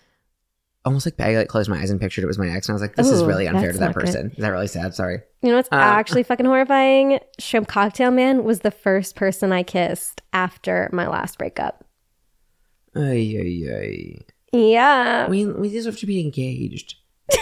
almost like I like closed my eyes and pictured it was my ex, and I was like, this is really unfair to that not good. person. Is that really sad? Sorry. You know what's Uh, actually fucking horrifying? Shrimp Cocktail Man was the first person I kissed after my last breakup. Ay, ay, ay. Yeah. We we deserve to be engaged.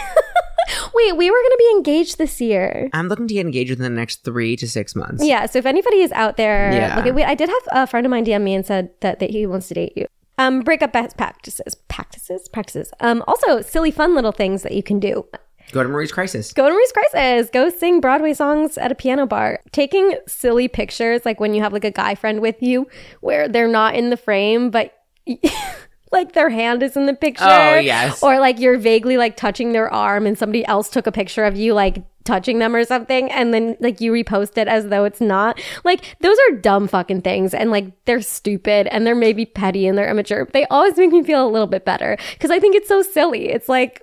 Wait, we were going to be engaged this year. I'm looking to get engaged within the next three to six months. Yeah, so if anybody is out there, Yeah. like, I did have a friend of mine DM me and said that, that he wants to date you. Um, breakup best practices, practices, practices. Um, also silly, fun little things that you can do. Go to Marie's Crisis. Go to Marie's Crisis. Go sing Broadway songs at a piano bar. Taking silly pictures, like when you have like a guy friend with you, where they're not in the frame, but like their hand is in the picture. Oh, yes. Or like you're vaguely like touching their arm, and somebody else took a picture of you like touching them or something, and then like you repost it as though it's not. Like those are dumb fucking things, and like they're stupid, and they're maybe petty and they're immature. They always make me feel a little bit better because I think it's so silly. It's like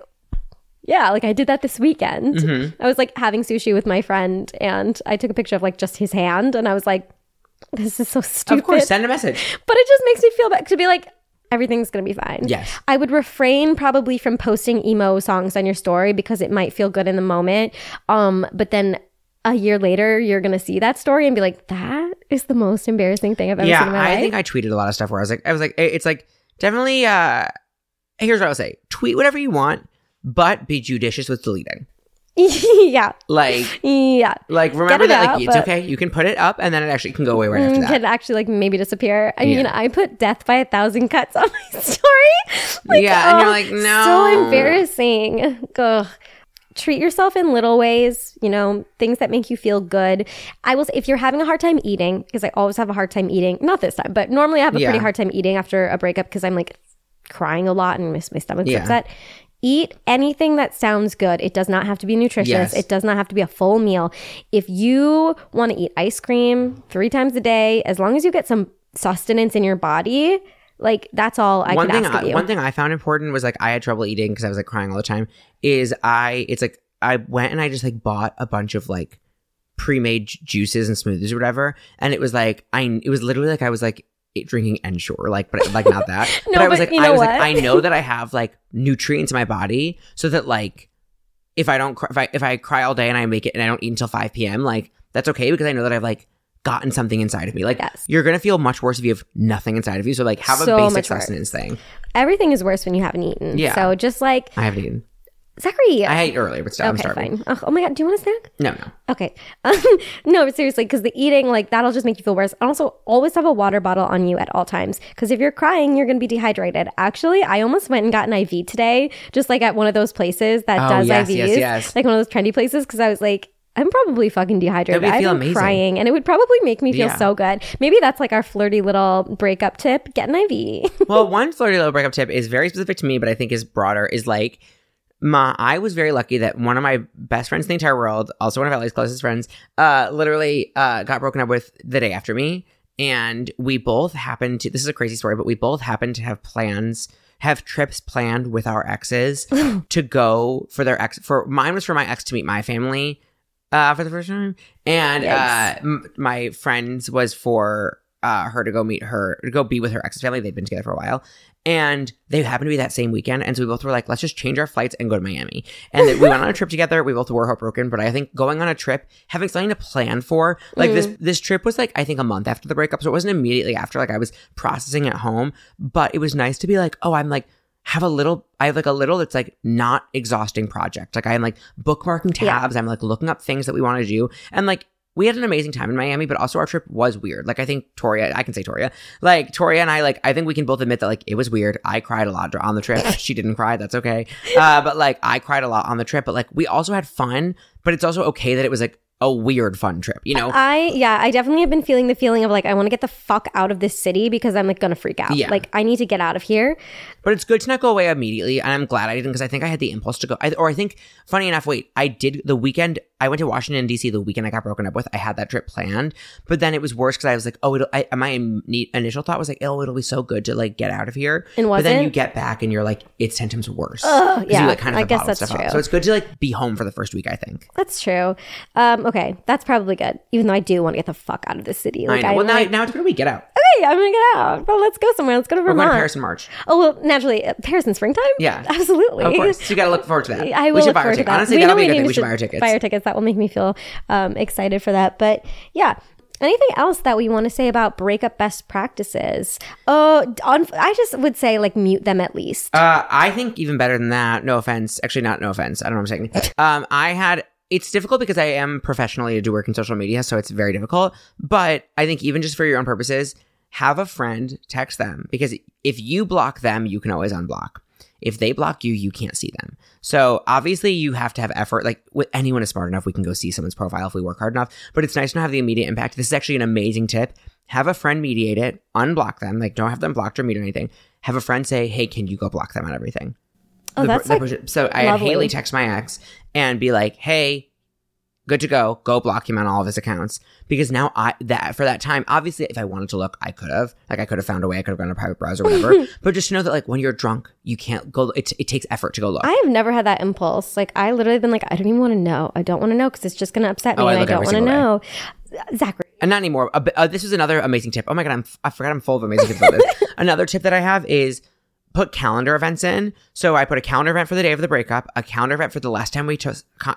yeah, like I did that this weekend. Mm-hmm. I was like having sushi with my friend and I took a picture of like just his hand and I was like, this is so stupid. Of course, send a message. but it just makes me feel bad to be like, everything's going to be fine. Yes. I would refrain probably from posting emo songs on your story because it might feel good in the moment. Um, but then a year later, you're going to see that story and be like, that is the most embarrassing thing I've ever yeah, seen in my I life. think I tweeted a lot of stuff where I was like, I was like, it's like definitely. uh Here's what I'll say: tweet whatever you want, but be judicious with deleting. yeah. Like, Yeah. like remember that out, like it's okay. You can put it up, and then it actually can go away right after Mm, that. Can actually like maybe disappear. I mean, I put death by a thousand cuts on my story. Like, Yeah, and you're oh, like, no. so embarrassing. Ugh. Treat yourself in little ways, you know, things that make you feel good. I will say, if you're having a hard time eating, because I always have a hard time eating, not this time, but normally I have a pretty hard time eating after a breakup because I'm like crying a lot and my, my stomach's Yeah. upset. Eat anything that sounds good. It does not have to be nutritious. Yes. It does not have to be a full meal. If you want to eat ice cream three times a day, as long as you get some sustenance in your body, like that's all I one could thing, ask I, of you. one thing I found important was like I had trouble eating because I was like crying all the time. Is I, it's like I went and I just like bought a bunch of like pre-made juices and smoothies or whatever, and it was like I, it was literally like I was like drinking Ensure, like but like not that. No, but I was but like I was what? like I know that I have like nutrients in my body, so that like if I don't cry, if I if I cry all day and I make it and I don't eat until five p.m. like that's okay because I know that I've like gotten something inside of me. Like Yes. you're gonna feel much worse if you have nothing inside of you. So like have So a basic worse. sustenance thing. Everything is worse when you haven't eaten. Yeah. So just like I haven't eaten. Zachary. I ate earlier, but still, I'm starving. fine. Oh, oh my god, do you want a snack? No, no. Okay. Um, no, but seriously, because the eating, like, that'll just make you feel worse. And also, always have a water bottle on you at all times. Because if you're crying, you're going to be dehydrated. Actually, I almost went and got an IV today, just like at one of those places that Oh, does yes, IVs. yes, yes. Like one of those trendy places. Because I was like, I'm probably fucking dehydrated. I've been amazing. crying, and it would probably make me feel Yeah. so good. Maybe that's like our flirty little breakup tip: get an IV. well, one flirty little breakup tip is very specific to me, but I think is broader. Is like my I was very lucky that one of my best friends in the entire world, also one of Ellie's closest friends, uh, literally uh, got broken up with the day after me, and we both happened to. This is a crazy story, but we both happened to have plans. Have trips planned with our exes to go for their ex. For mine was for my ex to meet my family uh, for the first time, and uh, m- my friends was for uh, her to go meet her, to go be with her ex's family. They'd been together for a while, and they happened to be that same weekend. And so we both were like, let's just change our flights and go to Miami. And we went on a trip together. We both were heartbroken, but I think going on a trip, having something to plan for, like this, this trip was like I think a month after the breakup, so it wasn't immediately after. Like I was processing at home, but it was nice to be like, oh, I'm like have a little I have like a little that's like not exhausting project. Like I'm like bookmarking Yeah. tabs, I'm like looking up things that we want to do. And like we had an amazing time in Miami, but also our trip was weird. Like I think Toria, I can say Toria, like Toria and I, like I think we can both admit that like it was weird. I cried a lot on the trip. she didn't cry. That's okay. Uh, but like I cried a lot on the trip. But like we also had fun. But it's also okay that it was like a weird fun trip, you know? I yeah, I definitely have been feeling the feeling of like I want to get the fuck out of this city because I'm like gonna freak out. Yeah. Like I need to get out of here. But it's good to not go away immediately, and I'm glad I didn't because I think I had the impulse to go. I, or I think, funny enough, wait, I did the weekend. I went to Washington D.C. the weekend I got broken up with. I had that trip planned, but then it was worse because I was like, oh, it'll, I, my initial thought was like, oh, it'll be so good to like get out of here. And but then wasn't? you get back and you're like, it's ten times worse. Ugh, yeah, you like kind of I guess that's stuff up. true. So it's good to like be home for the first week. I think. That's true. Um, okay, that's probably good. Even though I do want to get the fuck out of the city. Like I know. I'm well, now, like, now it's a week. Get out. okay, I'm gonna get out. Well, let's go somewhere. Let's go to Vermont. We're going to Paris in March. Oh well, naturally, uh, Paris in springtime. Yeah. absolutely. Of course. So you got to look forward to that. I will we should look buy our tickets. Honestly, We that'll be a good thing. to We should buy our tickets. Buy our tickets. That will make me feel um, excited for that. But yeah. Anything else that we want to say about breakup best practices? Oh, on, I just would say like mute them at least. Uh, I think even better than that. No offense. Actually, not no offense. I don't know what I'm saying. Um, I had. It's difficult because I am professionally to do work in social media, so it's very difficult. But I think even just for your own purposes, have a friend text them because if you block them, you can always unblock. If they block you, you can't see them. So obviously, you have to have effort. Like with anyone is smart enough, we can go see someone's profile if we work hard enough. But it's nice to have the immediate impact. This is actually an amazing tip. Have a friend mediate it, unblock them. Like don't have them blocked or mute or anything. Have a friend say, "Hey, can you go block them on everything?" Oh, the- that's the like person- so I had. Haley text my ex and be like, "Hey, good to go. Go block him on all of his accounts." Because now I that for that time, obviously, if I wanted to look, I could have. Like I could have found a way. I could have gone to private browser, or whatever. but just to know that, like when you're drunk, you can't go. It, it takes effort to go look. I have never had that impulse. Like I literally been like, I don't even want to know. I don't want to know because it's just going to upset me, Oh, I and I don't want to know. Zachary, and not anymore. Uh, uh, this is another amazing tip. Oh my god, I'm I forgot I'm full of amazing tips about this. another tip that I have is put calendar events in. So I put a calendar event for the day of the breakup, a calendar event for the last time we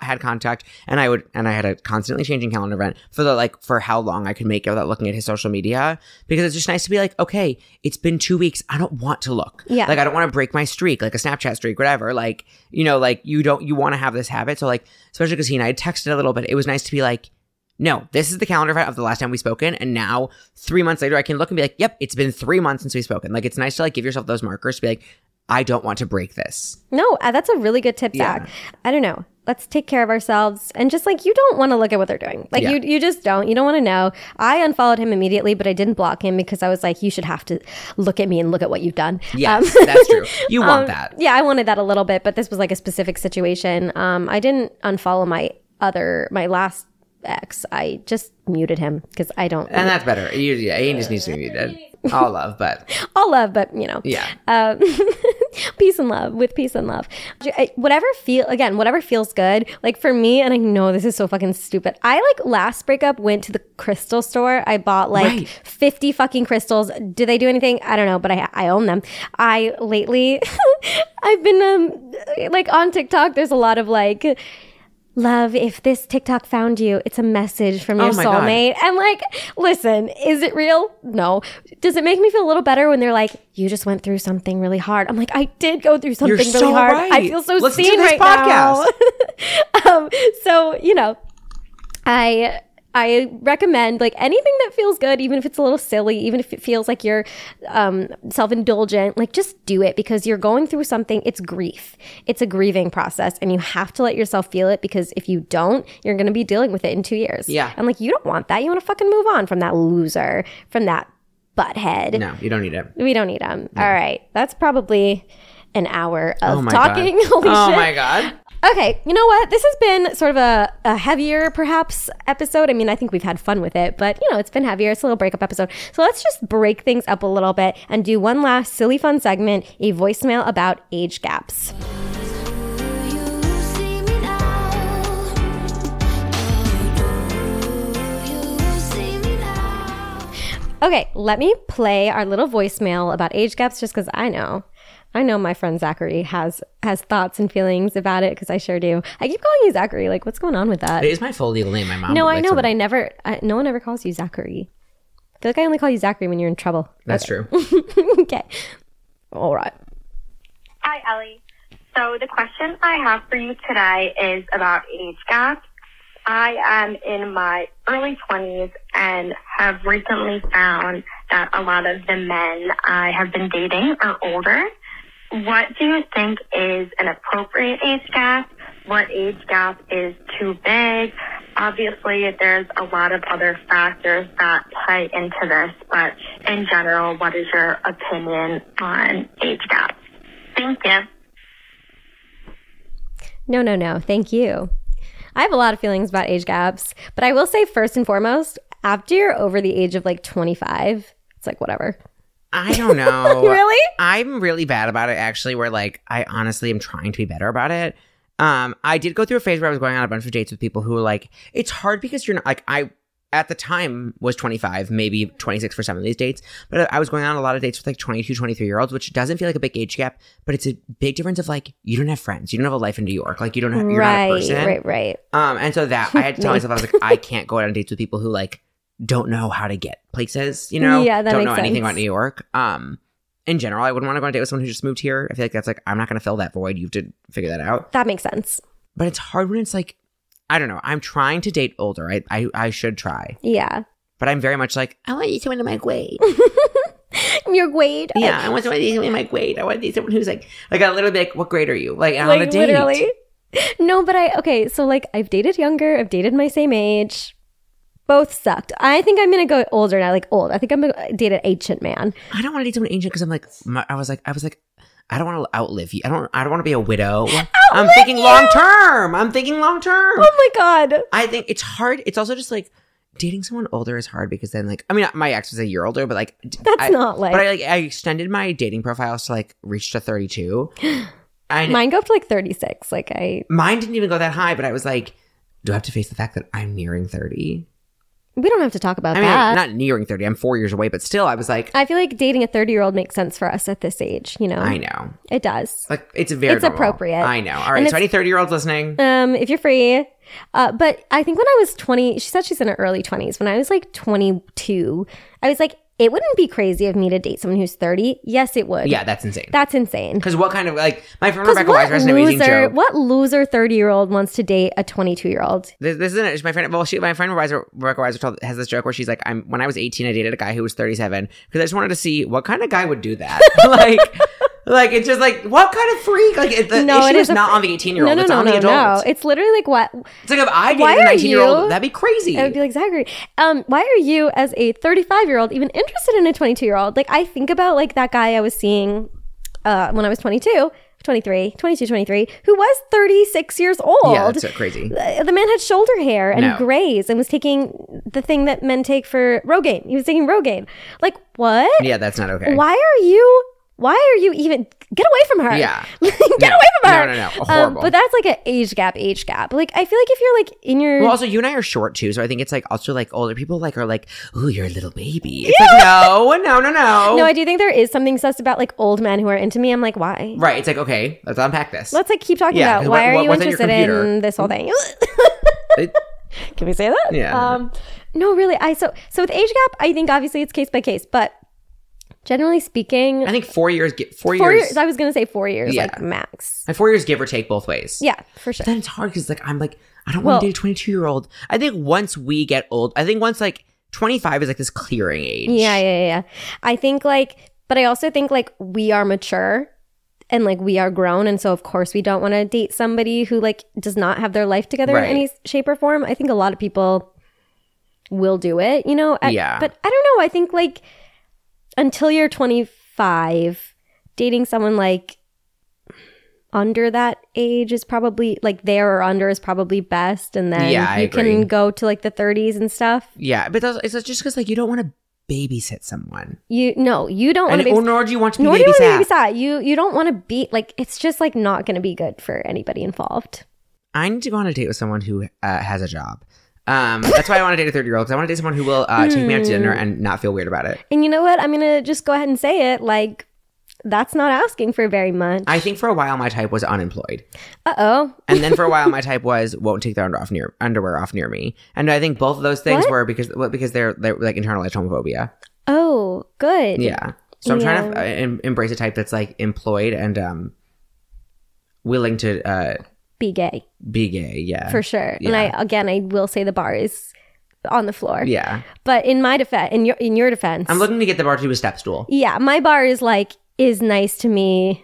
had contact, and I would and I had a constantly changing calendar event for the like for how long I could make it without looking at his social media because it's just nice to be like, okay, it's been two weeks. I don't want to look. Yeah. Like I don't want to break my streak, like a Snapchat streak, whatever. Like you know, like you don't you want to have this habit. So like especially because he and I had texted a little bit, it was nice to be like. No, this is the calendar of the last time we spoken, and now three months later, I can look and be like, "Yep, it's been three months since we've spoken." Like, it's nice to like give yourself those markers to be like, "I don't want to break this." no, uh, that's a really good tip, Yeah. I don't know. Let's take care of ourselves and just like you don't want to look at what they're doing. Like Yeah. you, you just don't. You don't want to know. I unfollowed him immediately, but I didn't block him because I was like, you should have to look at me and look at what you've done. Yes, Um, that's true. You want Um, that. Yeah, I wanted that a little bit, but this was like a specific situation. Um, I didn't unfollow my other, my last ex. I just muted him because I don't. And that's better. You, yeah, he just needs to be muted. All love, but all love, but you know, yeah. um, peace and love with peace and love. Whatever feel again, whatever feels good. Like for me, and I know this is so fucking stupid. I like last breakup went to the crystal store. I bought like Right. fifty fucking crystals. Do they do anything? I don't know, but I I own them. I lately, I've been um like on TikTok. There's a lot of like. Love, if this TikTok found you, it's a message from your Oh my God. soulmate. And like, listen, is it real? No. Does it make me feel a little better when they're like, you just went through something really hard? I'm like, I did go through something really so hard. right. I feel so to seen right now. um, so, you know, I I recommend like anything that feels good, even if it's a little silly, even if it feels like you're um, self indulgent, like just do it because you're going through something. It's grief. It's a grieving process, and you have to let yourself feel it because if you don't, you're going to be dealing with it in two years. Yeah. and like you don't want that. You want to fucking move on from that loser, from that butthead. No, you don't need it. We don't need them. All right, that's probably an hour of Oh my talking. god. Holy oh shit. my god. Okay, you know what? This has been sort of a, a heavier, perhaps, episode. I mean, I think we've had fun with it, but you know, it's been heavier. It's a little breakup episode. So let's just break things up a little bit and do one last silly fun segment a voicemail about age gaps. Okay, let me play our little voicemail about age gaps just because I know. I know my friend Zachary has has thoughts and feelings about it because I sure do. I keep calling you Zachary. Like, what's going on with that? It is my full legal name. My mom. No, I likes know, to- but I never. I, no one ever calls you Zachary. I feel like I only call you Zachary when you're in trouble. That's true. okay. All right. Hi, Ellie. So the question I have for you today is about age gaps. I am in my early 20s and have recently found that a lot of the men I have been dating are older. What do you think is an appropriate age gap? What age gap is too big? Obviously, there's a lot of other factors that play into this, but in general, what is your opinion on age gaps? Thank you. No, no, no. Thank you. I have a lot of feelings about age gaps, but I will say first and foremost, after you're over the age of like 25, it's like whatever. I don't know. Really? I'm really bad about it actually, where like I honestly am trying to be better about it. Um, I did go through a phase where I was going on a bunch of dates with people who were like, it's hard because you're not like I at the time was 25, maybe 26 for some of these dates, but I was going on a lot of dates with like 22, 23 year olds, which doesn't feel like a big age gap, but it's a big difference of like you don't have friends, you don't have a life in New York, like you don't have you're right, not a person. right, right. Um, and so that I had to tell myself I was like, I can't go out on dates with people who like don't know how to get places, you know, Yeah, that don't makes know anything sense. about New York. Um, in general, I wouldn't want to go on a date with someone who just moved here. I feel like that's like I'm not going to fill that void. You have to figure that out. That makes sense. But it's hard when it's like I don't know. I'm trying to date older. I I, I should try, Yeah. but I'm very much like I want you someone in my grade. You're Wade. yeah, I want someone to someone in my grade. I want to date someone who's like like a little bit. Like, what grade are you? Like on a Like date. literally. No, but I okay, so like I've dated younger, I've dated my same age. Both sucked. I think I'm gonna go older now, like old. I think I'm gonna date an ancient man. I don't want to date someone ancient because I'm like, my, I was like, I was like, I don't want to outlive you. I don't, I don't want to be a widow. I'm thinking long term. I'm thinking long term. Oh my god. I think it's hard. It's also just like dating someone older is hard because then like, I mean, my ex was a year older, but like, That's I- not like But I like, I extended my dating profiles to like reach to 32. I mine go up to like 36. Like I mine didn't even go that high, but I was like, do I have to face the fact that I'm nearing 30? We don't have to talk about I mean, that. not nearing 30. I'm four years away, but still, I was like, I feel like dating a 30 year old makes sense for us at this age, you know? I know. It does. Like, it's very It's normal. appropriate. I know. All And. So, any 30 year olds listening? Um, if you're free. Uh, but I think when I was 20, she said she's in her early 20s. When I was like 22, I was like, it wouldn't be crazy of me to date someone who's 30. Yes, it would. Yeah, that's insane. That's insane. Because what kind of like my friend Rebecca what has an amazing joke. what loser 30 year old wants to date a 22 year old? This, this isn't it. My friend, well, she, my friend Weiser, Rebecca Weiser told, has this joke where she's like, "I'm when I was 18, I dated a guy who was 37 because I just wanted to see what kind of guy would do that." like, like it's just like what kind of freak? Like it, the No, issue is is not fr- on the 18 year old. no, it's no, on no, the adult. no. It's literally like what? It's like if I dated a 19 year old, that'd be crazy. I would be like Zachary. Um, why are you, as a 35 year old, even interested in a 22 year old? Like, I think about like that guy I was seeing uh, when I was 22, 23, 22, 23, who was 36 years old. yeah, that's so crazy. Uh, the man had shoulder hair and No. grays and was taking the thing that men take for Rogaine. He was taking Rogaine. Like, what? Yeah, that's not okay. Why are you? Why are you even get away from her? Yeah. get No. away from her. No, no, no. Um, Horrible. but that's like an age gap, age gap. Like I feel like if you're like in your Well, also you and I are short too, so I think it's like also like older people like are like, oh, you're a little baby." It's like no, no, no, no. no, I do think there is something sus about like old men who are into me. I'm like, why? right. It's like okay, let's unpack this. Let's like keep talking Yeah, about why what- are you what's on your interested in this whole thing? It- Can we say that? Yeah. Um, no, really. I so so with age gap, I think obviously it's case by case, but generally speaking, I think four years. Four, four years. years. I was gonna say four years, Yeah. like max. And four years, give or take, both ways. Yeah, for sure. Then it's hard because like I'm like I don't Well- want to date a 22 year old. I think once we get old, I think once like 25 is like this clearing age. Yeah, yeah, yeah, yeah. I think like, but I also think like we are mature and like we are grown. And so, of course, we don't want to date somebody who like does not have their life together Right. in any shape or form. I think a lot of people will do it, you know? I- Yeah. But I don't know. I think like until you're 25, dating someone like under that age is probably like there or under is probably best. And then Yeah, you agree. can go to like the 30s and stuff. Yeah, but that's, it's just because like you don't want to babysit someone, You, no, you don't want to be. or nor do you want to be Nor do you want to babysat. You you don't want to be like it's just like not going to be good for anybody involved. I need to go on a date with someone who uh, has a job. Um, that's why I want to date a 30 year old because I want to date someone who will uh, take me out to dinner Hmm. and not feel weird about it. And you know what? I'm gonna just go ahead and say it. Like that's not asking for very much. I think for a while my type was unemployed, Uh oh. and then for a while my type was won't take their under off near underwear off near me. And I think both of those things What? were because well, because they're they're like internalized homophobia. Oh, good. Yeah. So I'm trying to uh, em- embrace a type that's like employed and um willing to uh Be gay be gay. Yeah. for sure. And I again, I will say the bar is on the floor. Yeah. But in my defense, in your in your defense, I'm looking to get the bar to a step stool. yeah, my bar is like is nice to me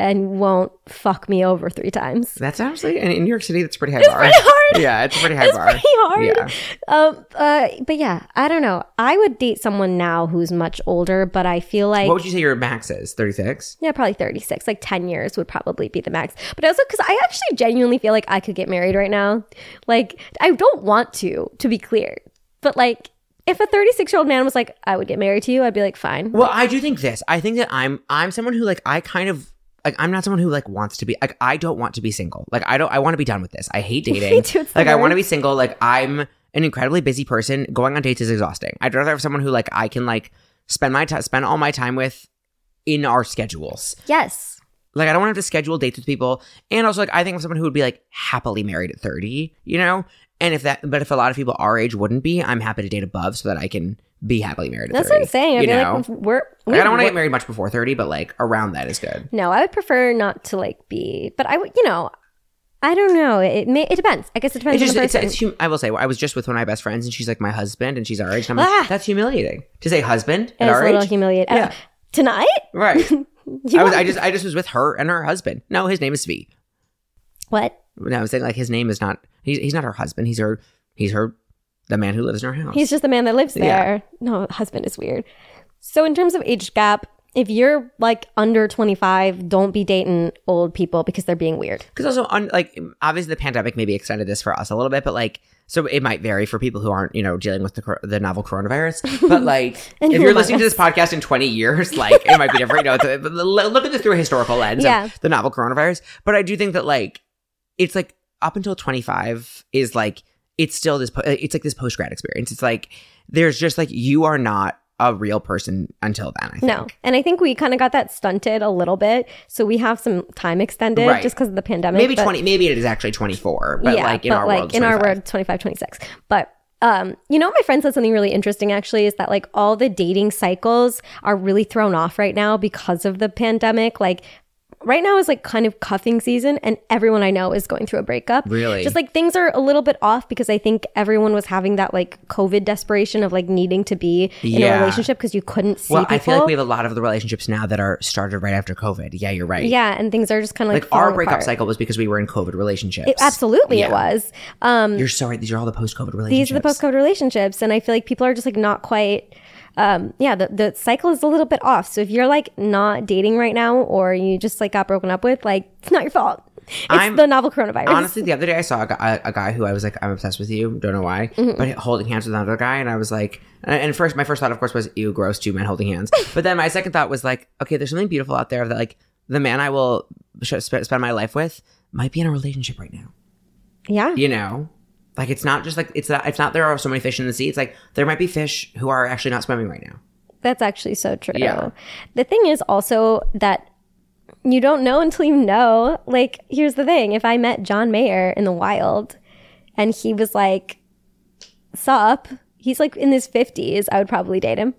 and won't fuck me over three times. That's actually in, in New York City. That's pretty high bar. pretty hard. Yeah, it's a pretty high It's bar. pretty hard. Yeah. Um, uh, but yeah, I don't know. I would date someone now who's much older, but I feel like What would you say your max is? Thirty six. yeah, probably 36. Like 10 years would probably be the max. But also because I actually genuinely feel like I could get married right now. Like, I don't want to, to be clear. But like, if a 36 year old man was like, I would get married to you, I'd be like, fine. Well, I do think this. I think that I'm I'm someone who like I kind of like I'm not someone who like wants to be like I don't want to be single. Like I don't I want to be done with this. I hate dating. Too, like I want to be single. Like I'm an incredibly busy person. Going on dates is exhausting. I'd rather have someone who like I can like spend my time spend all my time with in our schedules. Yes. Like I don't want to have to schedule dates with people. And also like I think of someone who would be like happily married at 30, you know? And if that but if a lot of people our age wouldn't be, I'm happy to date above so that I can be happily married at That's 30. what I'm saying. I you know? like we're. Like, I don't want to get married much before 30, but like around that is good. No, I would prefer not to like be, but I would, you know, I don't know. It may, it depends. I guess it It depends just, on the it's, it's, hum- I will say, I was just with one of my best friends and she's like my husband and she's our age. And I'm like, Ah. that's humiliating. To say husband at our a little age? humiliating. Yeah. Uh, tonight? Right. I was, I just, I just was with her and her husband. No, his name is V. what? No, I'm saying like his name is not, he's, he's not her husband. He's her, he's her, the man who lives in our house. He's just the man that lives Yeah. there. No, husband is weird. So in terms of age gap, if you're like under 25, don't be dating old people because they're being weird. Because also, on like, obviously, the pandemic maybe extended this for us a little bit, but like, so it might vary for people who aren't, you know, dealing with the the novel coronavirus. But like, if you're listening to this podcast in 20 years, like, it might be different. You know, it's- but l- look at this through a historical lens Yeah. of the novel coronavirus. But I do think that like, it's like up until 25 is like, it's still this. Po- it's like this post grad experience. It's like there's just like you are not a real person until then. I think. No. And I think we kind of got that stunted a little bit. So we have some time extended Right. just because of the pandemic. Maybe but- 20. Maybe it is actually 24. But like in our world, it's in our 25. world 25 26 but um, you know, my friend said something really interesting actually is that like all the dating cycles are really thrown off right now because of the pandemic. Like right now is like kind of cuffing season and everyone I know is going through a breakup. Really? Just like things are a little bit off because I think everyone was having that like COVID desperation of like needing to be in Yeah. a relationship because you couldn't see Well, people. I feel like we have a lot of the relationships now that are started right after COVID. Yeah, you're right. yeah, and things are just kind of like, Like our breakup apart. cycle was because we were in COVID relationships. It, absolutely, it was. Um, You're so right. These are all the post COVID relationships. these are the post COVID relationships, and I feel like people are just like not quite. Um, yeah, the, the cycle is a little bit off. So if you're like not dating right now, or you just like got broken up with, like it's not your fault. It's I'm- the novel coronavirus. Honestly, the other day I saw a guy, a, guy who I was like, I'm obsessed with you. Don't know why, Mm-hmm. but holding hands with another guy, and I was like, and, and first, my first thought, of course, was ew, gross, two men holding hands. But then my second thought was like, okay, there's something beautiful out there that like the man I will sh- spend my life with might be in a relationship right now. yeah, You know, like it's not just like it's not. It's not there are so many fish in the sea. It's like there might be fish who are actually not swimming right now. that's actually so true. Yeah. The thing is also that you don't know until you know. Like, here's the thing: if I met John Mayer in the wild, and he was like, "Sup," he's like in his fifties, I would probably date him.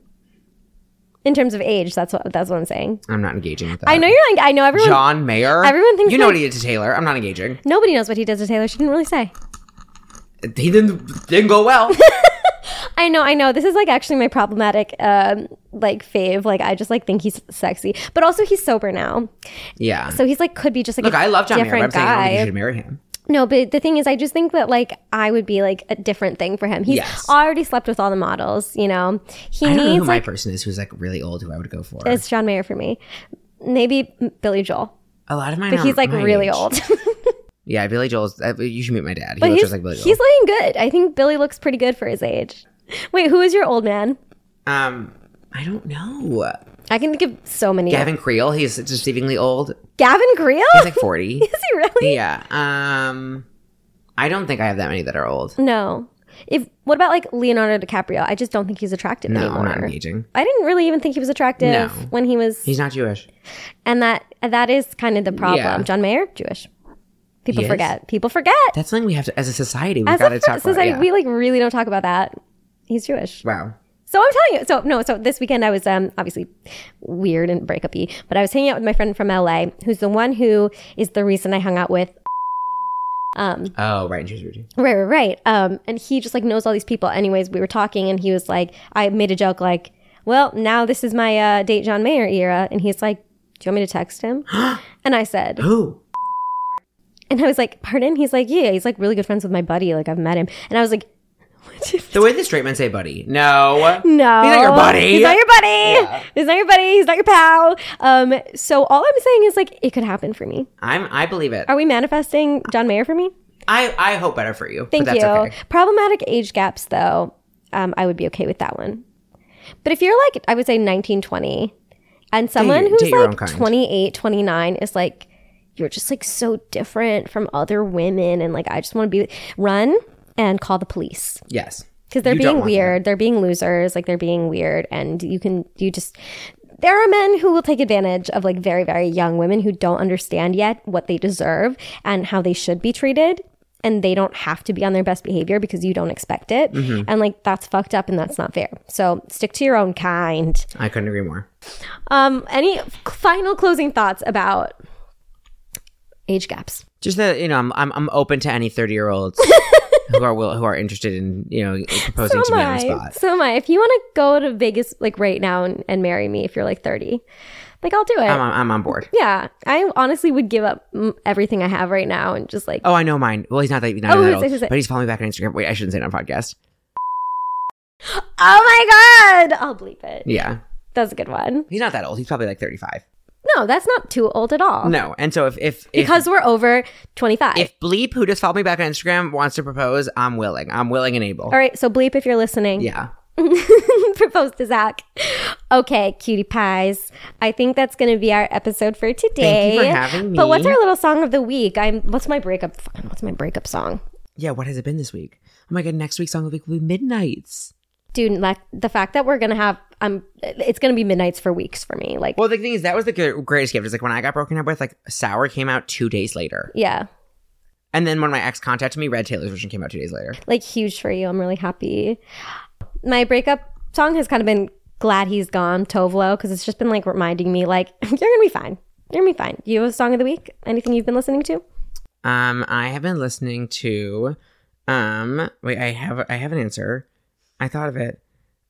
In terms of age, that's what that's what I'm saying. I'm not engaging with that. I know you're like I know everyone. John Mayer. Everyone thinks you know like- what he did to Taylor. I'm not engaging. Nobody knows what he does to Taylor. She didn't really say. He didn't didn't go well. I know, I know. This is like actually my problematic um like fave. Like I just like think he's sexy. But also he's sober now. yeah. So he's like could be just like Look, I love John Mayer, I'm saying I don't think you should marry him. No, but the thing is I just think that like I would be like a different thing for him. He's Yes. already slept with all the models, you know. He I don't know needs who my person is who's like really old who I would go for. it's John Mayer for me. Maybe Billy Joel. a lot of mine But he's like really age. old. Yeah, Billy Joel's. Uh, you should meet my dad. He but looks he's, just like Billy Joel. he's looking good. I think Billy looks pretty good for his age. Wait, who is your old man? um, I don't know. I can think of so many. Gavin Creel. He's deceivingly old. Gavin Creel? He's like forty. is he really? yeah. Um, I don't think I have that many that are old. No. If what about like Leonardo DiCaprio? I just don't think he's attractive No, anymore. Not engaging. I didn't really even think he was attractive No. when he was, He's not Jewish. and that that is kind of the problem. Yeah. John Mayer, Jewish. People He is? forget. People forget. That's something we have to, as a society, we've As got a to talk society, about. Yeah. we like really don't talk about that. He's Jewish. wow. So I'm telling you. So no. So this weekend I was um obviously weird and breakupy, but I was hanging out with my friend from LA, who's the one who is the reason I hung out with Um, Oh, right. And she's Right, right, right. Um, and he just like knows all these people. Anyways, we were talking, and he was like, I made a joke like, "Well, now this is my uh, date John Mayer era," and he's like, Do you want me to text him? and I said, Who? And I was like, pardon? He's like, yeah, he's like really good friends with my buddy. Like I've met him. And I was like, The way the straight men say buddy. No. no. He's not your buddy. He's not your buddy. He's not your buddy. He's not your pal. Um, so all I'm saying is like, it could happen for me. I'm I believe it. Are we manifesting John Mayer for me? I I hope better for you. Thank but that's you. okay. Problematic age gaps, though, um, I would be okay with that one. But if you're like, I would say 19, 20, and someone your- who's date like 28, 29 is like, you're just like so different from other women, and like, I just want to be, run and call the police Yes. because they're You being weird. They're being losers. Like, they're being weird, and you can, you just, there are men who will take advantage of like very, very young women who don't understand yet what they deserve and how they should be treated. And they don't have to be on their best behavior because you don't expect it. Mm-hmm. And like that's fucked up and that's not fair. So stick to your own kind. I couldn't agree more. Um, any final closing thoughts about age gaps? Just that you know, I'm I'm, I'm open to any 30 year olds who are will, who are interested in you know proposing to So me am on the spot. So am I. If you want to go to Vegas like right now and, and marry me if you're like 30, like I'll do it. I'm on, I'm on board. yeah, I honestly would give up everything I have right now and just like Oh, I know mine. Well, he's not that, not Oh, that old, but he's following me back on Instagram. Wait, I shouldn't say it on podcast. oh my god, I'll bleep it. Yeah, That's a good one. he's not that old. He's probably like 35. No, that's not too old at all. No, and so if if if, because we're over 25. if Bleep, who just followed me back on Instagram, wants to propose, I'm willing. I'm willing and able. all right, so bleep if you're listening. Yeah. propose to Zach. Okay, cutie pies. I think that's going to be our episode for today. Thank you for having me. But what's our little song of the week? I'm. What's my breakup? fucking- What's my breakup song? Yeah. What has it been this week? Oh my god, next week's song of the week will be Midnights. Dude, like the fact that we're gonna have, um, it's gonna be midnights for weeks for me. Like, Well, the thing is, that was the greatest gift. Is like when I got broken up with, like Sour came out two days later, yeah, and then when my ex contacted me, Red Taylor's version came out two days later. like huge for you. I'm really happy. My breakup song has kind of been "Glad He's Gone" Tove Lo because it's just been like reminding me, like, you're gonna be fine. You're gonna be fine. You have a song of the week? Anything you've been listening to? Um, I have been listening to, um, wait, I have I have an answer. I thought of it.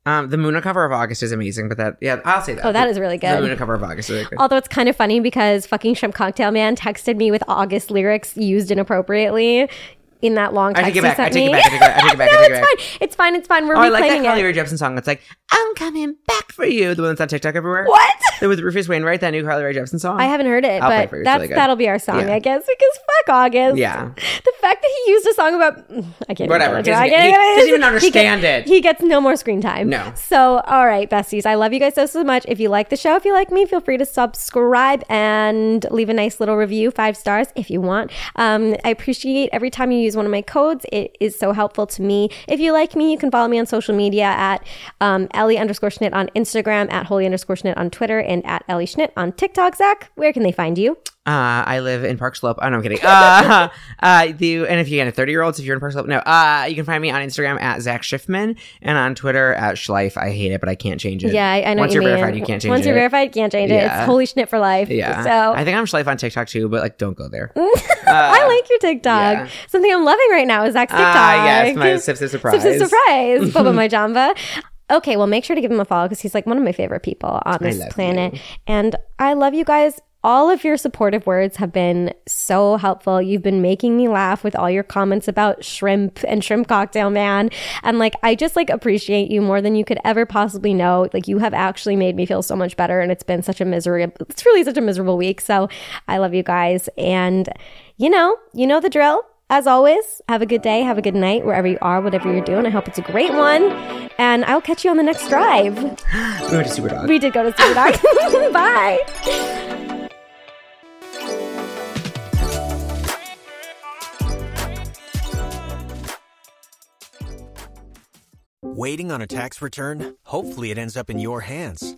Um, the Muna cover of August is amazing, but that yeah, I'll say that. Oh, that is really good. The. Muna cover of August is really good. Although it's kind of funny because fucking Shrimp Cocktail Man texted me with August lyrics used inappropriately in that long I text take it back. I take it back. I take it back. I take it back. I no, take it it's back. fine. It's fine. It's fine. We're Oh, I like that Carly. Rae Jepsen song. It's like I'm coming back for you. The one that's on TikTok everywhere. What? With Rufus Wainwright, that new Carly Rae Jepsen song. I haven't heard it, I'll play but for you. It's that's really good. that'll be our song, Yeah. I guess, because fuck August. Yeah. The fact that he used a song about I can't Whatever. Even He go into it. doesn't- I he doesn't even he understand gets- it. He gets no more screen time. No. So, all right, besties, I love you guys so so much. If you like the show, if you like me, feel free to subscribe and leave a nice little review, five stars if you want. Um, I appreciate every time you use one of my codes. It is so helpful to me. If you like me, you can follow me on social media at um, Ellie underscore Schnitt on Instagram, at Holy underscore Schnitt on Twitter, and at Ellie Schnitt on TikTok. Zach, where can they find you? Uh, I live in Park Slope. Oh, no, I'm kidding. Uh, uh, the, and if you get 30 year olds, if you're in Park Slope, no, uh, you can find me on Instagram at Zach Schiffman and on Twitter at Schleif. I hate it, but I can't change it. Yeah, I, I know. Once you you're mean. verified, you can't change Once it. Once you're verified, you can't change it. Yeah. It's holy Schnitt for life. Yeah. So I think I'm Schleif on TikTok too, but like, don't go there. I like your TikTok. yeah. Something I'm loving right now is Zach's TikTok. Ah, yes, my sip sip surprise. Sip, sip, surprise. Bubba my Jamba. Okay, well, make sure to give him a follow because he's like one of my favorite people on this planet. you. And I love you guys. All of your supportive words have been so helpful. You've been making me laugh with all your comments about shrimp and shrimp cocktail man. And like, I just like appreciate you more than you could ever possibly know. Like, you have actually made me feel so much better. And it's been such a misery. It's really such a miserable week. So I love you guys. And you know, you know the drill. As always, have a good day, have a good night, wherever you are, whatever you're doing. I hope it's a great one. And I'll catch you on the next drive. We went to Superdog. We did go to Superdog. Bye. Waiting on a tax return? Hopefully, it ends up in your hands.